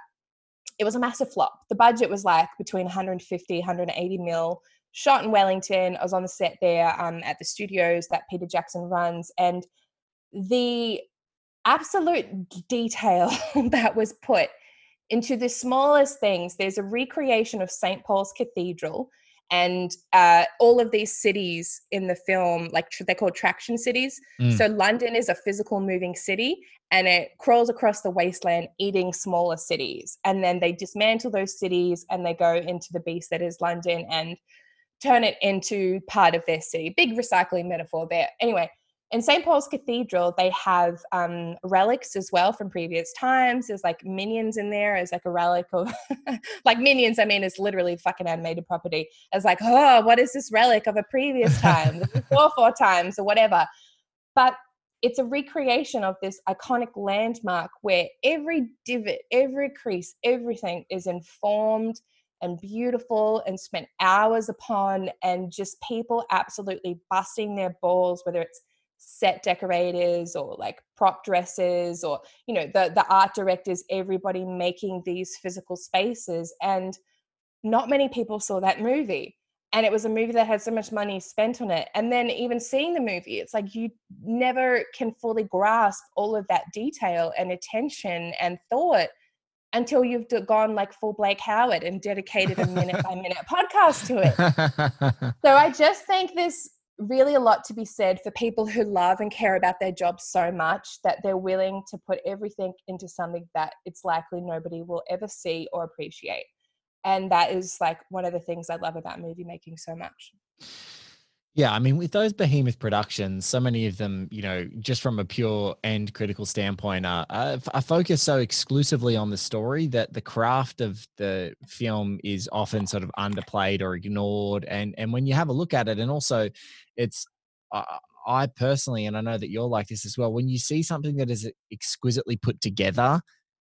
it was a massive flop. The budget was like between 150, 180 mil. Shot in Wellington. I was on the set there um, at the studios that Peter Jackson runs, and the absolute detail [LAUGHS] that was put into the smallest things. There's a recreation of St. Paul's Cathedral, and uh, all of these cities in the film, like tr- they're called traction cities. Mm. So London is a physical moving city, and it crawls across the wasteland, eating smaller cities. And then they dismantle those cities, and they go into the beast that is London, and turn it into part of their city. Big recycling metaphor there. Anyway, in St. Paul's Cathedral, they have um, relics as well from previous times. There's like minions in there as like a relic of, [LAUGHS] like minions. I mean, it's literally fucking animated property. It's like, oh, what is this relic of a previous [LAUGHS] time, four four times or whatever. But it's a recreation of this iconic landmark where every divot, every crease, everything is informed and beautiful and spent hours upon, and just people absolutely busting their balls, whether it's set decorators or like prop dressers or you know the the art directors everybody making these physical spaces and not many people saw that movie and it was a movie that had so much money spent on it and then even seeing the movie it's like you never can fully grasp all of that detail and attention and thought until you've gone like full blake howard and dedicated a minute by minute podcast to it. So I just think there's really a lot to be said for people who love and care about their job so much that they're willing to put everything into something that it's likely nobody will ever see or appreciate. And that is like one of the things I love about movie making so much. Yeah, I mean, with those behemoth productions, so many of them, you know, just from a pure and critical standpoint, are, are, focused so exclusively on the story that the craft of the film is often sort of underplayed or ignored. And and when you have a look at it, and also, it's uh, I personally, and I know that you're like this as well. When you see something that is exquisitely put together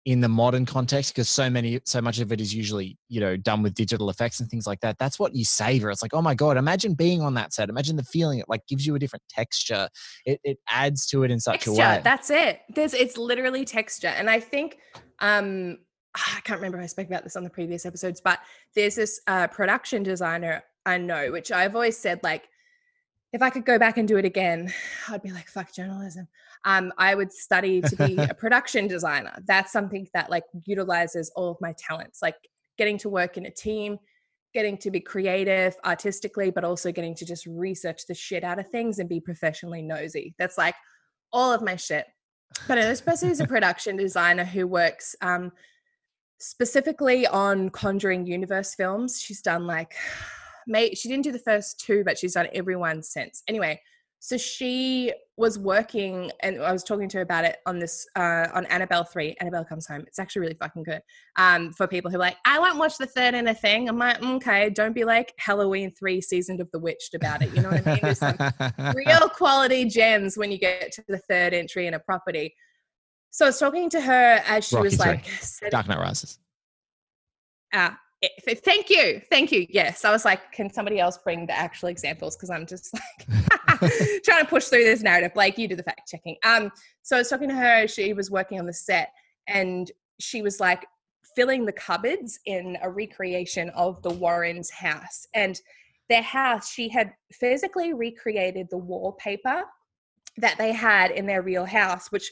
in the modern context because so many so much of it is usually you know done with digital effects and things like that that's what you savor it's like oh my god imagine being on that set imagine the feeling it like gives you a different texture it, it adds to it in such texture, a way That's it. There's it's literally texture. And I think um I can't remember if I spoke about this on the previous episodes, but there's this uh, production designer I know, which I've always said like if I could go back and do it again, [SIGHS] I'd be like, fuck journalism. Um, I would study [LAUGHS] to be a production designer. That's something that like utilizes all of my talents, like getting to work in a team, getting to be creative artistically, but also getting to just research the shit out of things and be professionally nosy. That's like all of my shit. But this person is a production designer who works um, specifically on Conjuring Universe films. She's done like, [SIGHS] mate, she didn't do the first two, but she's done everyone since. Anyway, so she was working, and I was talking to her about it on this uh, on Annabelle three. Annabelle comes home. It's actually really fucking good. Um, for people who are like, I won't watch the third in a thing. I'm like, "Mm, okay, don't be like Halloween three, seasoned of the witched about it. You know what I mean? There's some [LAUGHS] real quality gems when you get to the third entry in a property. So I was talking to her as she Rocky was three. like, said- Dark Knight Rises. Ah, thank you, thank you. Yes, I was like, can somebody else bring the actual examples? Because I'm just like [LAUGHS] trying to push through this narrative. Like you do the fact checking. Um, so I was talking to her. She was working on the set, and she was like filling the cupboards in a recreation of the Warrens' house, and their house. She had physically recreated the wallpaper that they had in their real house, which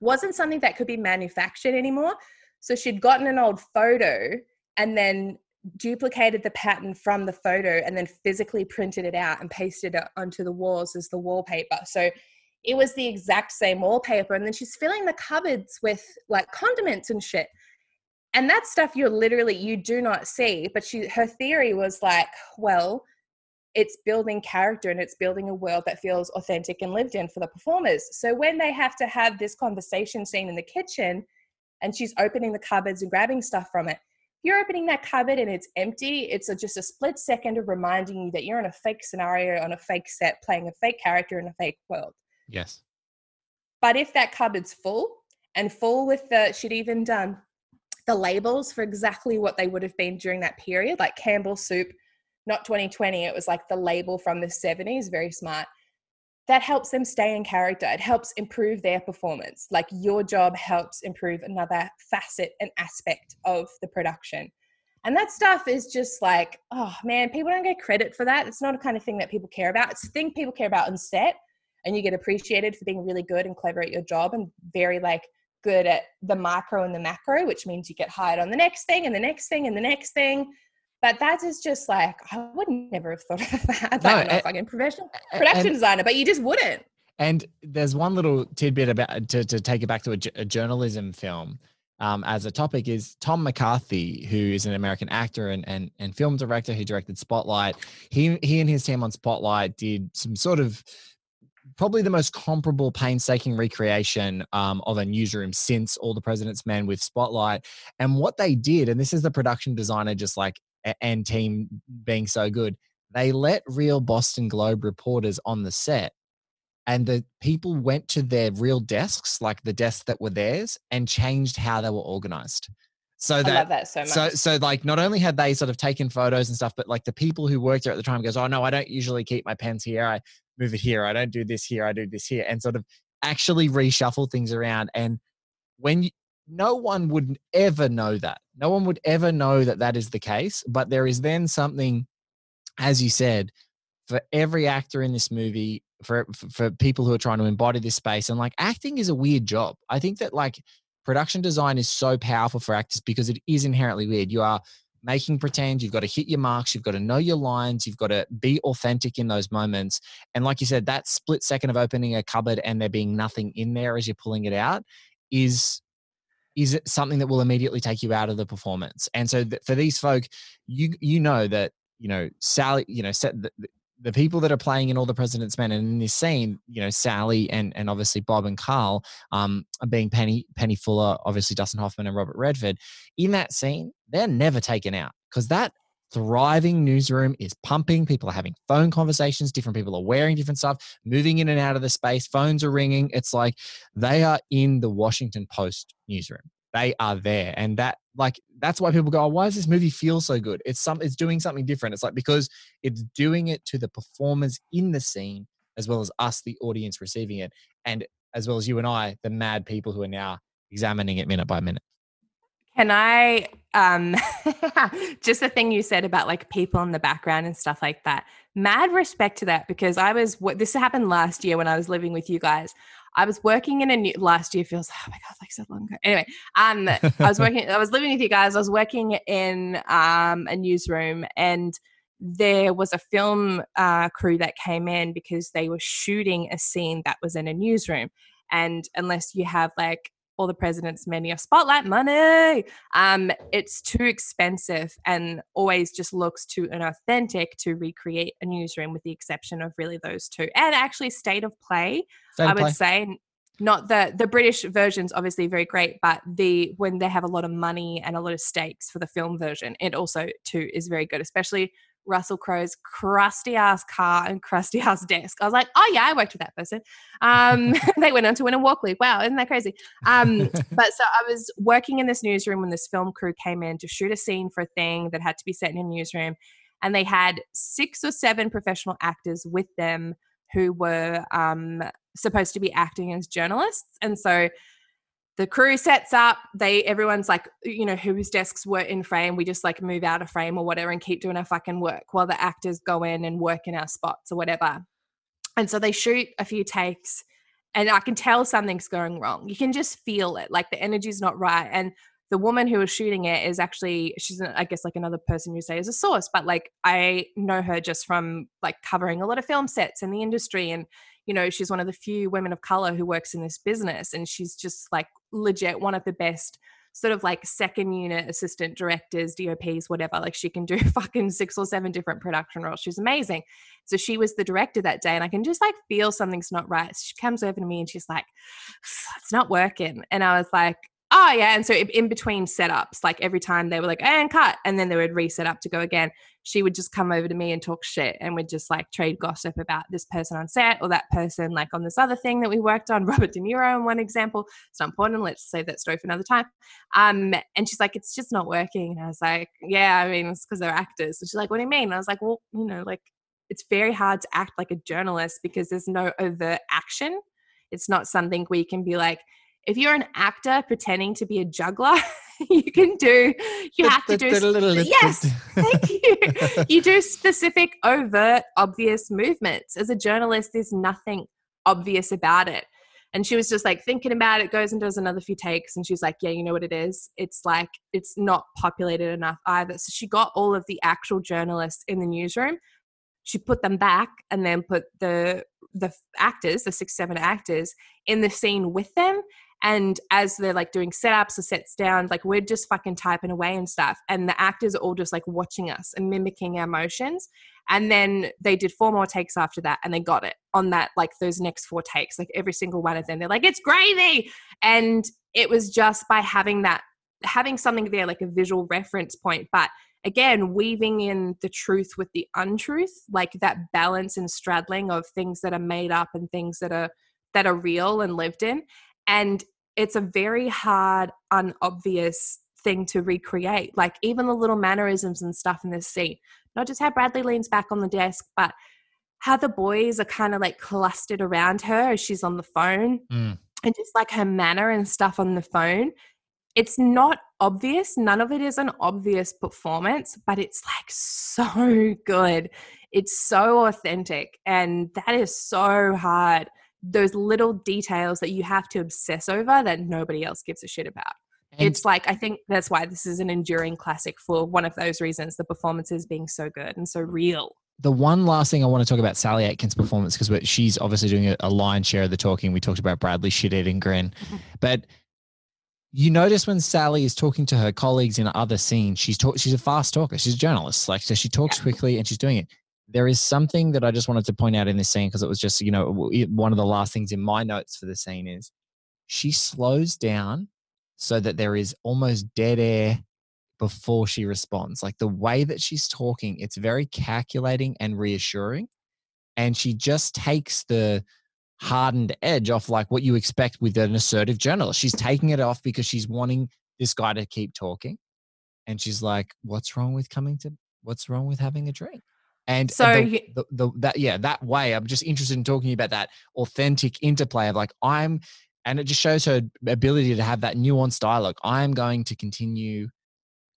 wasn't something that could be manufactured anymore. So she'd gotten an old photo and then duplicated the pattern from the photo and then physically printed it out and pasted it onto the walls as the wallpaper. So it was the exact same wallpaper. And then she's filling the cupboards with like condiments and shit. And that stuff you're literally you do not see. But she her theory was like, well, it's building character and it's building a world that feels authentic and lived in for the performers. So when they have to have this conversation scene in the kitchen and she's opening the cupboards and grabbing stuff from it, you're opening that cupboard and it's empty. It's a, just a split second of reminding you that you're in a fake scenario on a fake set, playing a fake character in a fake world. Yes. But if that cupboard's full and full with the, she'd even done the labels for exactly what they would have been during that period, like Campbell soup, not 2020, it was like the label from the 70s, very smart. That helps them stay in character. It helps improve their performance. Like your job helps improve another facet and aspect of the production. And that stuff is just like, oh man, people don't get credit for that. It's not a kind of thing that people care about. It's a thing people care about on set, and you get appreciated for being really good and clever at your job and very like good at the micro and the macro, which means you get hired on the next thing and the next thing and the next thing. But that is just like I would never have thought [LAUGHS] of that. No, like, I'm not and- fucking professional and- production designer, but you just wouldn't. And there's one little tidbit about to, to take it back to a journalism film um, as a topic is Tom McCarthy, who is an American actor and, and and film director who directed Spotlight. He he and his team on Spotlight did some sort of probably the most comparable, painstaking recreation um, of a newsroom since All the President's Men with Spotlight. And what they did, and this is the production designer just like a- and team being so good, they let real Boston Globe reporters on the set and the people went to their real desks, like the desks that were theirs, and changed how they were organized. So that, that so much. so so like not only had they sort of taken photos and stuff, but like the people who worked there at the time goes, oh no, I don't usually keep my pens here. I move it here. I don't do this here. I do this here, and sort of actually reshuffle things around. And when you, no one would ever know that, no one would ever know that that is the case. But there is then something, as you said, for every actor in this movie for for- people who are trying to embody this space and like acting is a weird job i think that like production design is so powerful for actors because it is inherently weird you are making pretend you've got to hit your marks you've got to know your lines you've got to be authentic in those moments and like you said that split second of opening a cupboard and there being nothing in there as you're pulling it out is is it something that will immediately take you out of the performance? And so th- for these folk you you know that you know sally you know set the, the- people that are playing in all the president's men and in this scene you know sally and and obviously bob and carl um being penny penny fuller obviously dustin hoffman and robert redford in that scene they're never taken out because that thriving newsroom is pumping. People are having phone conversations. Different people are wearing different stuff moving in and out of the space. Phones are ringing. It's like they are in the washington post newsroom. They are there. And that like that's why people go oh, why does this movie feel so good? It's some it's doing something different. It's like because it's doing it to the performers in the scene as well as us the audience receiving it and as well as you and i the mad people who are now examining it minute by minute Can I um [LAUGHS] just the thing you said about like people in the background and stuff like that. Mad respect to that because I was wo- this happened last year when I was living with you guys. I was working in a new last year feels oh my god like so long ago. Anyway, um I was working I was living with you guys. I was working in um a newsroom and there was a film uh, crew that came in because they were shooting a scene that was in a newsroom and unless you have like all the president's many of spotlight money um it's too expensive and always just looks too inauthentic to recreate a newsroom with the exception of really those two and actually state of play State i of would play. say not the the british version's obviously very great but the when they have a lot of money and a lot of stakes for the film version it also too is very good especially Russell Crowe's crusty ass car and crusty ass desk. I was like, oh yeah, I worked with that person. Um, [LAUGHS] [LAUGHS] they went on to win a Walkley. Wow, isn't that crazy? Um, [LAUGHS] but so I was working in this newsroom when this film crew came in to shoot a scene for a thing that had to be set in a newsroom, and they had six or seven professional actors with them who were um, supposed to be acting as journalists, and so the crew sets up they everyone's like you know whose desks were in frame we just like move out of frame or whatever and keep doing our fucking work while the actors go in and work in our spots or whatever. And so they shoot a few takes and i can tell something's going wrong. You can just feel it like the energy's not right. And the woman who was shooting it is actually she's i guess like another person you say is a source but like i know her just from like covering a lot of film sets in the industry and you know she's one of the few women of color who works in this business and she's just like legit one of the best sort of like second unit assistant directors dops whatever like she can do [LAUGHS] fucking six or seven different production roles. She's amazing. So she was the director that day and i can just like feel something's not right. She comes over to me and she's like it's not working. And i was like oh yeah and so in- between setups like every time they were like and cut and then they would reset up to go again she would just come over to me and talk shit and we'd just like trade gossip about this person on set or that person like on this other thing that we worked on [LAUGHS] robert de niro in one example. It's not important let's save that story for another time. Um and she's like it's just not working and i was like yeah i mean it's because they're actors. And she's like what do you mean? And i was like well you know like it's very hard to act like a journalist because there's no overt action. It's not something you can be like if you're an actor pretending to be a juggler [LAUGHS] you can do you have to do yes thank you. You do specific overt obvious movements. As a journalist there's nothing obvious about it. And she was just like thinking about it goes and does another few takes and she's like yeah you know what it is? It's like it's not populated enough either. So she got all of the actual journalists in the newsroom. She put them back and then put the the actors the six seven actors in the scene with them and as they're like doing setups or sets down like we're just fucking typing away and stuff. And the actors are all just like watching us and mimicking our motions. And then they did four more takes after that and they got it on that like those next four takes like every single one of them. They're like it's gravy! And it was just by having that having something there like a visual reference point but again weaving in the truth with the untruth like that balance and straddling of things that are made up and things that are that are real and lived in. And it's a very hard unobvious thing to recreate like even the little mannerisms and stuff in this scene. Not just how bradlee leans back on the desk but how the boys are kind of like clustered around her as she's on the phone Mm. and just like her manner and stuff on the phone. It's not obvious. None of it is an obvious performance but it's like so good. It's so authentic and that is so hard those little details that you have to obsess over that nobody else gives a shit about And- it's like i think that's why this is an enduring classic for one of those reasons the performances being so good and so real the one last thing I want to talk about Sally Aiken's performance because she's obviously doing a, a lion share of the talking. We talked about Bradlee shit eating grin, mm-hmm. but you notice when Sally is talking to her colleagues in other scenes, she's talk, she's a fast talker. She's a journalist, like so she talks quickly and she's doing it. There is something that I just wanted to point out in this scene because it was just you know one of the last things in my notes for the scene is she slows down so that there is almost dead air before she responds. Like the way that she's talking, it's very calculating and reassuring. And she just takes the hardened edge off like what you expect with an assertive journalist. She's taking it off because she's wanting this guy to keep talking. And she's like, What's wrong with coming to what's wrong with having a drink? And So the, the, the, that yeah, that way, I'm just interested in talking about that authentic interplay of like I'm and it just shows her ability to have that nuanced dialogue. I am going to continue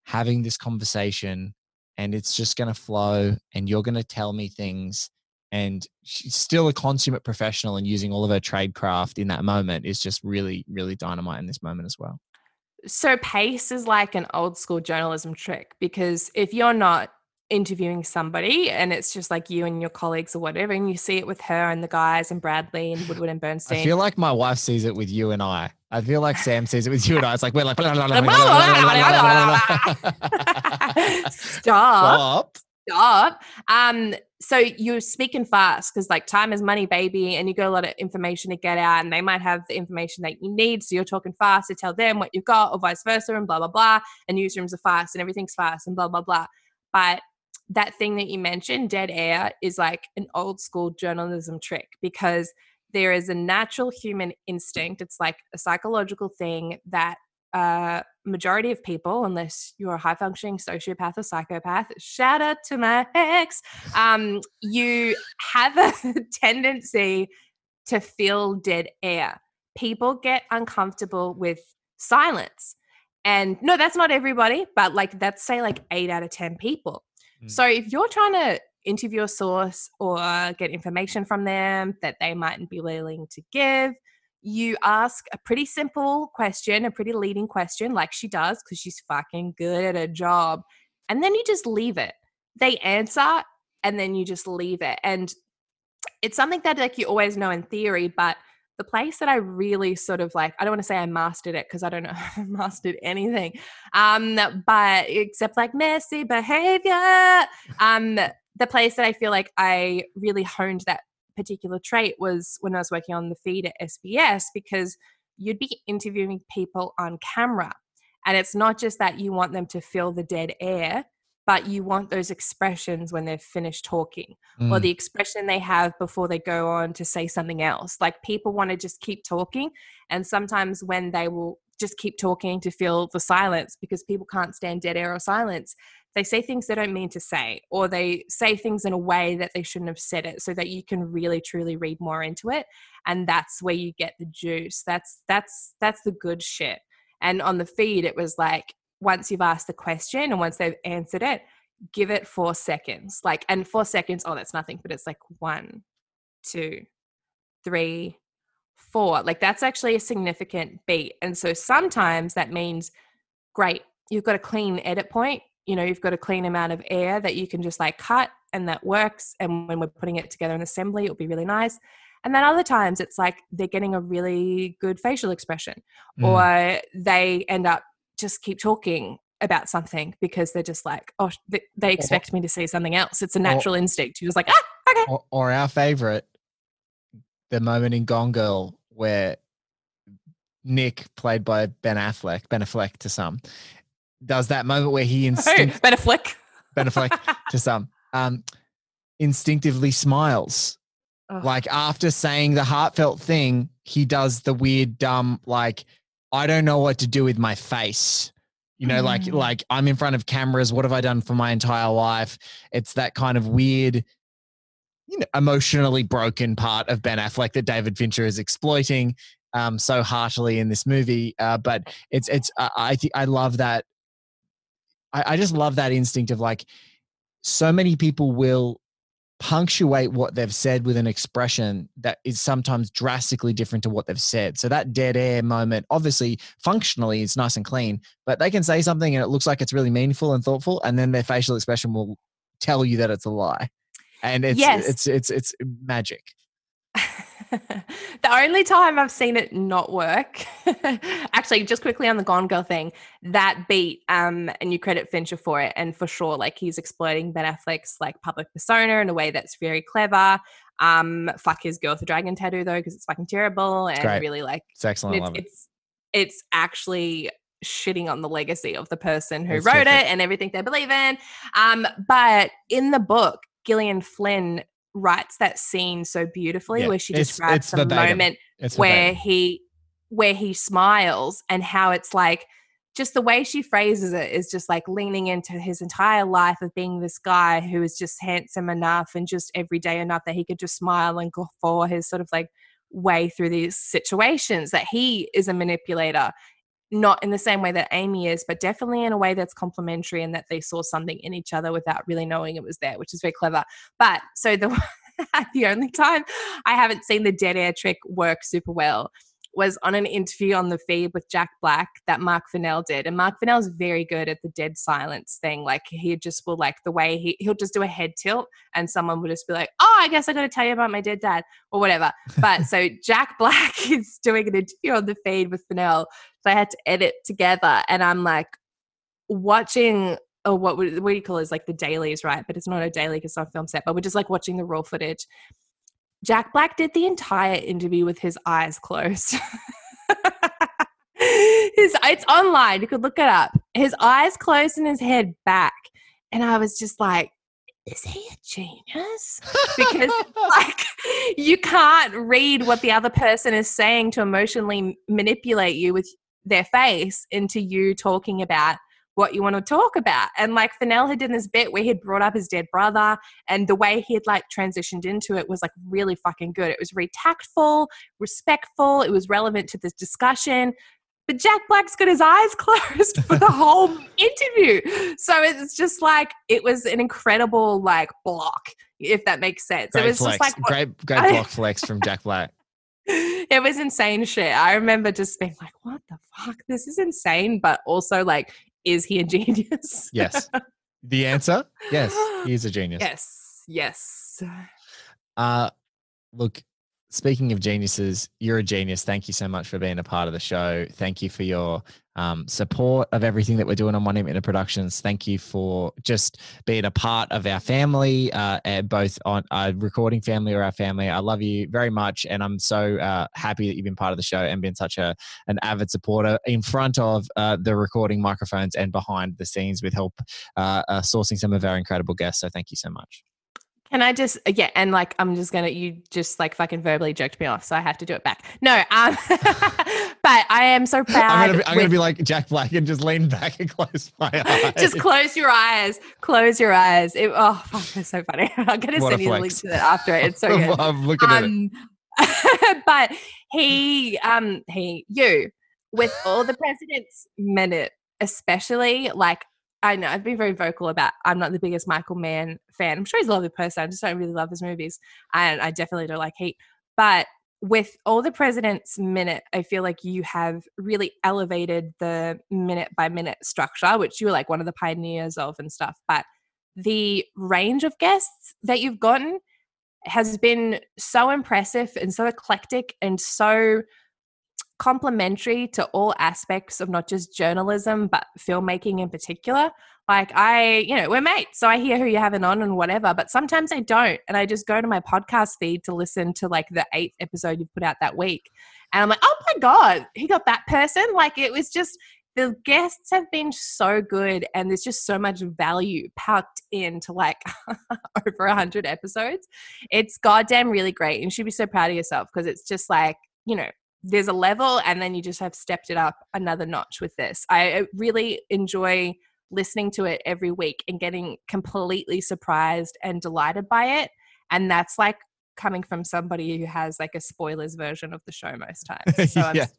having this conversation, and it's just going to flow, and you're going to tell me things. And she's still a consummate professional, and using all of her trade craft in that moment is just really, really dynamite in this moment as well. So pace is like an old school journalism trick because if you're not interviewing somebody and it's just like you and your colleagues or whatever, and you see it with her and the guys and Bradlee and Woodward and Bernstein. I feel like my wife sees it with you and I. I feel like Sam sees it with you and I. It's like we're like Stop. Stop. Stop. Um, so you're speaking fast because like time is money, baby, and you got a lot of information to get out, and they might have the information that you need. So you're talking fast to tell them what you've got, or vice versa, and blah blah blah. And newsrooms are fast, and everything's fast, and blah blah blah. But that thing that you mentioned, dead air, is like an old school journalism trick because there is a natural human instinct. It's like a psychological thing that uh, majority of people, unless you're a high functioning sociopath or psychopath, shout out to my ex, um, you have a [LAUGHS] tendency to fill dead air. People get uncomfortable with silence. And no, that's not everybody, but like that's say like eight out of 10 people. Mm. So if you're trying to interview a source or get information from them that they mightn't be willing to give, you ask a pretty simple question, a pretty leading question, like she does, because she's fucking good at her job. And then you just leave it. They answer, and then you just leave it. And it's something that like you always know in theory, but the place that I really sort of like, I don't want to say I mastered it because I don't know [LAUGHS] I mastered anything. Um, but except like messy behavior. Um, the place that I feel like I really honed that particular trait was when I was working on the feed at SBS because you'd be interviewing people on camera. And it's not just that you want them to fill the dead air, but you want those expressions when they've finished talking mm. or the expression they have before they go on to say something else. Like people want to just keep talking. And sometimes when they will just keep talking to fill the silence because people can't stand dead air or silence, they say things they don't mean to say or they say things in a way that they shouldn't have said it so that you can really truly read more into it and that's where you get the juice that's that's that's the good shit and on the feed it was like once you've asked the question and once they've answered it give it 4 seconds. Like and 4 seconds oh that's nothing but it's like one, two, three, four. like that's actually a significant beat. And so sometimes that means great you've got a clean edit point. You know you've got a clean amount of air that you can just like cut and that works. And when we're putting it together in assembly it'll be really nice. And then other times it's like they're getting a really good facial expression mm. or they end up just keep talking about something because they're just like oh they, expect me to say something else it's a natural or, instinct you're just like ah okay or, or our favorite the moment in gone girl where nick played by ben affleck ben affleck to some does that moment where he [LAUGHS] instinct- oh, Ben Affleck. Ben Affleck [LAUGHS] to some um, instinctively smiles. Oh. Like after saying the heartfelt thing, he does the weird, dumb, like, I don't know what to do with my face. You know, mm. like like I'm in front of cameras. What have I done for my entire life? It's that kind of weird, you know, emotionally broken part of Ben Affleck that David Fincher is exploiting um, so heartily in this movie. Uh, but it's it's uh, I think I love that I, I just love that instinct of like so many people will punctuate what they've said with an expression that is sometimes drastically different to what they've said. So that dead air moment, obviously functionally it's nice and clean, but they can say something and it looks like it's really meaningful and thoughtful and then their facial expression will tell you that it's a lie. And it's yes. it's it's it's magic. [LAUGHS] [LAUGHS] the only time I've seen it not work, [LAUGHS] actually, just quickly on the Gone Girl thing, that beat, um, and you credit Fincher for it, and for sure, like he's exploiting Ben Affleck's like public persona in a way that's very clever. Um, fuck his girl with the dragon tattoo though, because it's fucking terrible and it's really like it's excellent. It's, it's, it's actually shitting on the legacy of the person who it's wrote terrific. it and everything they believe in. Um, but in the book, Gillian Flynn writes that scene so beautifully yeah, where she describes it's, the moment where he where he smiles and how it's like just the way she phrases it is just like leaning into his entire life of being this guy who is just handsome enough and just everyday enough that he could just smile and go for his sort of like way through these situations that he is a manipulator not in the same way that Amy is, but definitely in a way that's complementary and that they saw something in each other without really knowing it was there, which is very clever. But so the [LAUGHS] the only time I haven't seen the dead air trick work super well was on an interview on the feed with Jack Black that Mark Fennell did. And Mark Fennell's very good at the dead silence thing. Like he just will like the way he he'll just do a head tilt and someone will just be like, Oh, I guess I gotta tell you about my dead dad or whatever. But so [LAUGHS] Jack Black [LAUGHS] is doing an interview on the feed with Fennell. So I had to edit together and I'm like watching or what would what do you call it is like the dailies, right? But it's not a daily because it's not a film set, but we're just like watching the raw footage. Jack Black did the entire interview with his eyes closed. [LAUGHS] his it's online. You could look it up. His eyes closed and his head back. And I was just like, is he a genius? Because [LAUGHS] like you can't read what the other person is saying to emotionally manipulate you with their face into you talking about what you want to talk about. And like Fennell had done this bit where he'd brought up his dead brother, and the way he had like transitioned into it was like really fucking good. It was very tactful, respectful, it was relevant to this discussion. But Jack Black's got his eyes [LAUGHS] closed for the whole [LAUGHS] interview. So it's just like it was an incredible like block, if that makes sense. Great it was flex. just like great, great block [LAUGHS] flex from Jack Black. it was insane shit. I remember just being like, what the fuck? This is insane. But also like, is he a genius? Yes. [LAUGHS] The answer? Yes, [GASPS] he's a genius. yes. Yes. Uh, look, speaking of geniuses, you're a genius. Thank you so much for being a part of the show. Thank you for your um, support of everything that we're doing on One Minute Productions. Thank you for just being a part of our family, uh, both on our recording family or our family. I love you very much, and I'm so uh, happy that you've been part of the show and been such a an avid supporter in front of uh, the recording microphones and behind the scenes with help uh, uh, sourcing some of our incredible guests. So thank you so much. Can I just yeah, and like I'm just gonna you just like fucking verbally joked me off, so I have to do it back. No, um, [LAUGHS] but I am so proud. [LAUGHS] I'm gonna, be, I'm gonna be like Jack Black and just lean back and close my [LAUGHS] eyes. just close your eyes. Close your eyes. It, oh, fuck, it's so funny. I'm gonna What send you the link to that after it. It's so good. I'm looking at it. um, but he, um, he, you, with all the president's minute, especially like I know I've been very vocal about I'm not the biggest Michael Mann fan. I'm sure he's a lovely person. I just don't really love his movies, and I definitely don't like Heat. But with all the president's minute, I feel like you have really elevated the minute by minute structure, which you were like one of the pioneers of and stuff. But the range of guests that you've gotten has been so impressive and so eclectic and so complementary to all aspects of not just journalism but filmmaking in particular. Like i you know we're mates so i hear who you're having on and whatever but sometimes i don't and i just go to my podcast feed to listen to like the eighth episode you put out that week and i'm like oh my god he got that person? Like it was just the guests have been so good and there's just so much value packed into like [LAUGHS] over 100 episodes. It's goddamn really great and you should be so proud of yourself because it's just like you know there's a level and then you just have stepped it up another notch with this i uh, really enjoy listening to it every week and getting completely surprised and delighted by it and that's like coming from somebody who has like a spoilers version of the show most [LAUGHS] times so i'm Yeah. just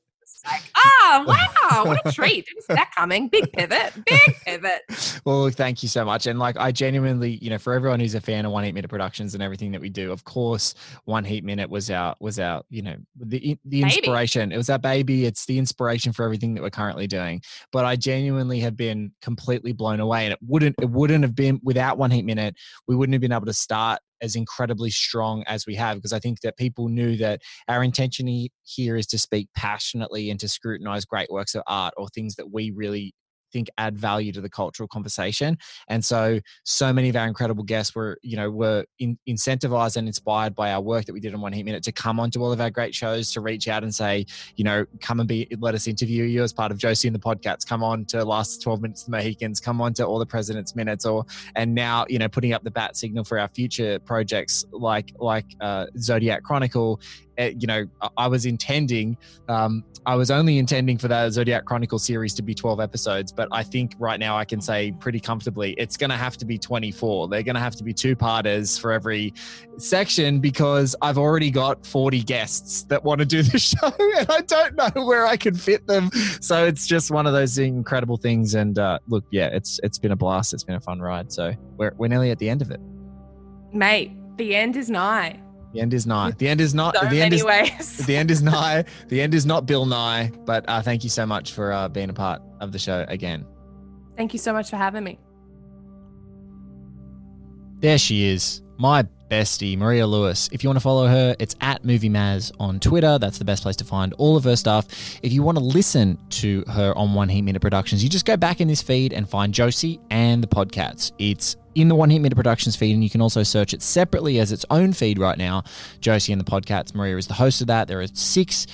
like oh wow what a [LAUGHS] treat didn't see that coming big pivot big pivot Well, thank you so much. And like, I genuinely, you know, for everyone who's a fan of One Heat Minute Productions and everything that we do, of course, One Heat Minute was our was our, you know, the the Baby. inspiration. It was our baby. It's the inspiration for everything that we're currently doing. But I genuinely have been completely blown away, and it wouldn't it wouldn't have been without One Heat Minute. We wouldn't have been able to start as incredibly strong as we have because I think that people knew that our intention here is to speak passionately and to scrutinize great works of art or things that we really think add value to the cultural conversation. And so so many of our incredible guests were you know were in, incentivized and inspired by our work that we did in one heat minute to come onto all of our great shows to reach out and say you know come and be let us interview you as part of josie and the podcast. Come on to last 12 minutes of the mohicans. Come on to all the president's minutes or and now you know putting up the bat signal for our future projects like like uh, zodiac chronicle you know, I- I was intending, um, I was only intending for that Zodiac Chronicle series to be 12 episodes, but I think right now I can say pretty comfortably it's going to have to be 24. They're going to have to be two parters for every section because I've already got 40 guests that want to do the [LAUGHS] show and I don't know where I can fit them. So it's just one of those incredible things. And uh, look, yeah, it's it's been a blast. It's been a fun ride. So we're, we're nearly at the end of it. Mate, the end is nigh. The end is nigh. The end is not. So the end is. ways. The end is nigh. The end is not Bill Nye. But uh, thank you so much for uh, being a part of the show again. Thank you so much for having me. There she is, my bestie, Maria Lewis. If you want to follow her, it's at Movie Maz on Twitter. That's the best place to find all of her stuff. If you want to listen to her on One Heat Minute Productions, you just go back in this feed and find Josie and the podcasts. It's in the One Heat Minute Productions feed, and you can also search it separately as its own feed right now. Josie and the podcasts. Maria is the host of that. There are six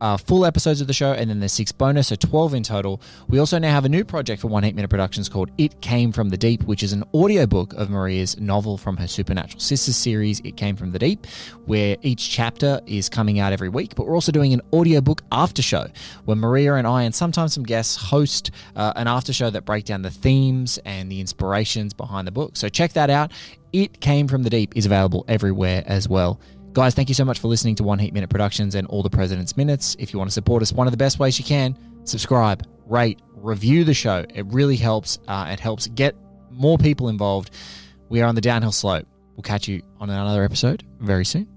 uh, full episodes of the show, and then there's six bonus, so 12 in total. We also now have a new project for One Heat Minute Productions called It Came From the Deep, which is an audiobook of Maria's novel from her Supernatural Sisters series, It Came From the Deep, where each chapter is coming out every week. But we're also doing an audiobook after show where Maria and I, and sometimes some guests, host uh, an after show that break down the themes and the inspirations behind the book. So check that out. It Came From the Deep is available everywhere as well. Guys, thank you so much for listening to One Heat Minute Productions and all the President's Minutes. If you want to support us, one of the best ways you can, subscribe, rate, review the show. It really helps. Uh, it helps get more people involved. We are on the downhill slope. We'll catch you on another episode very soon.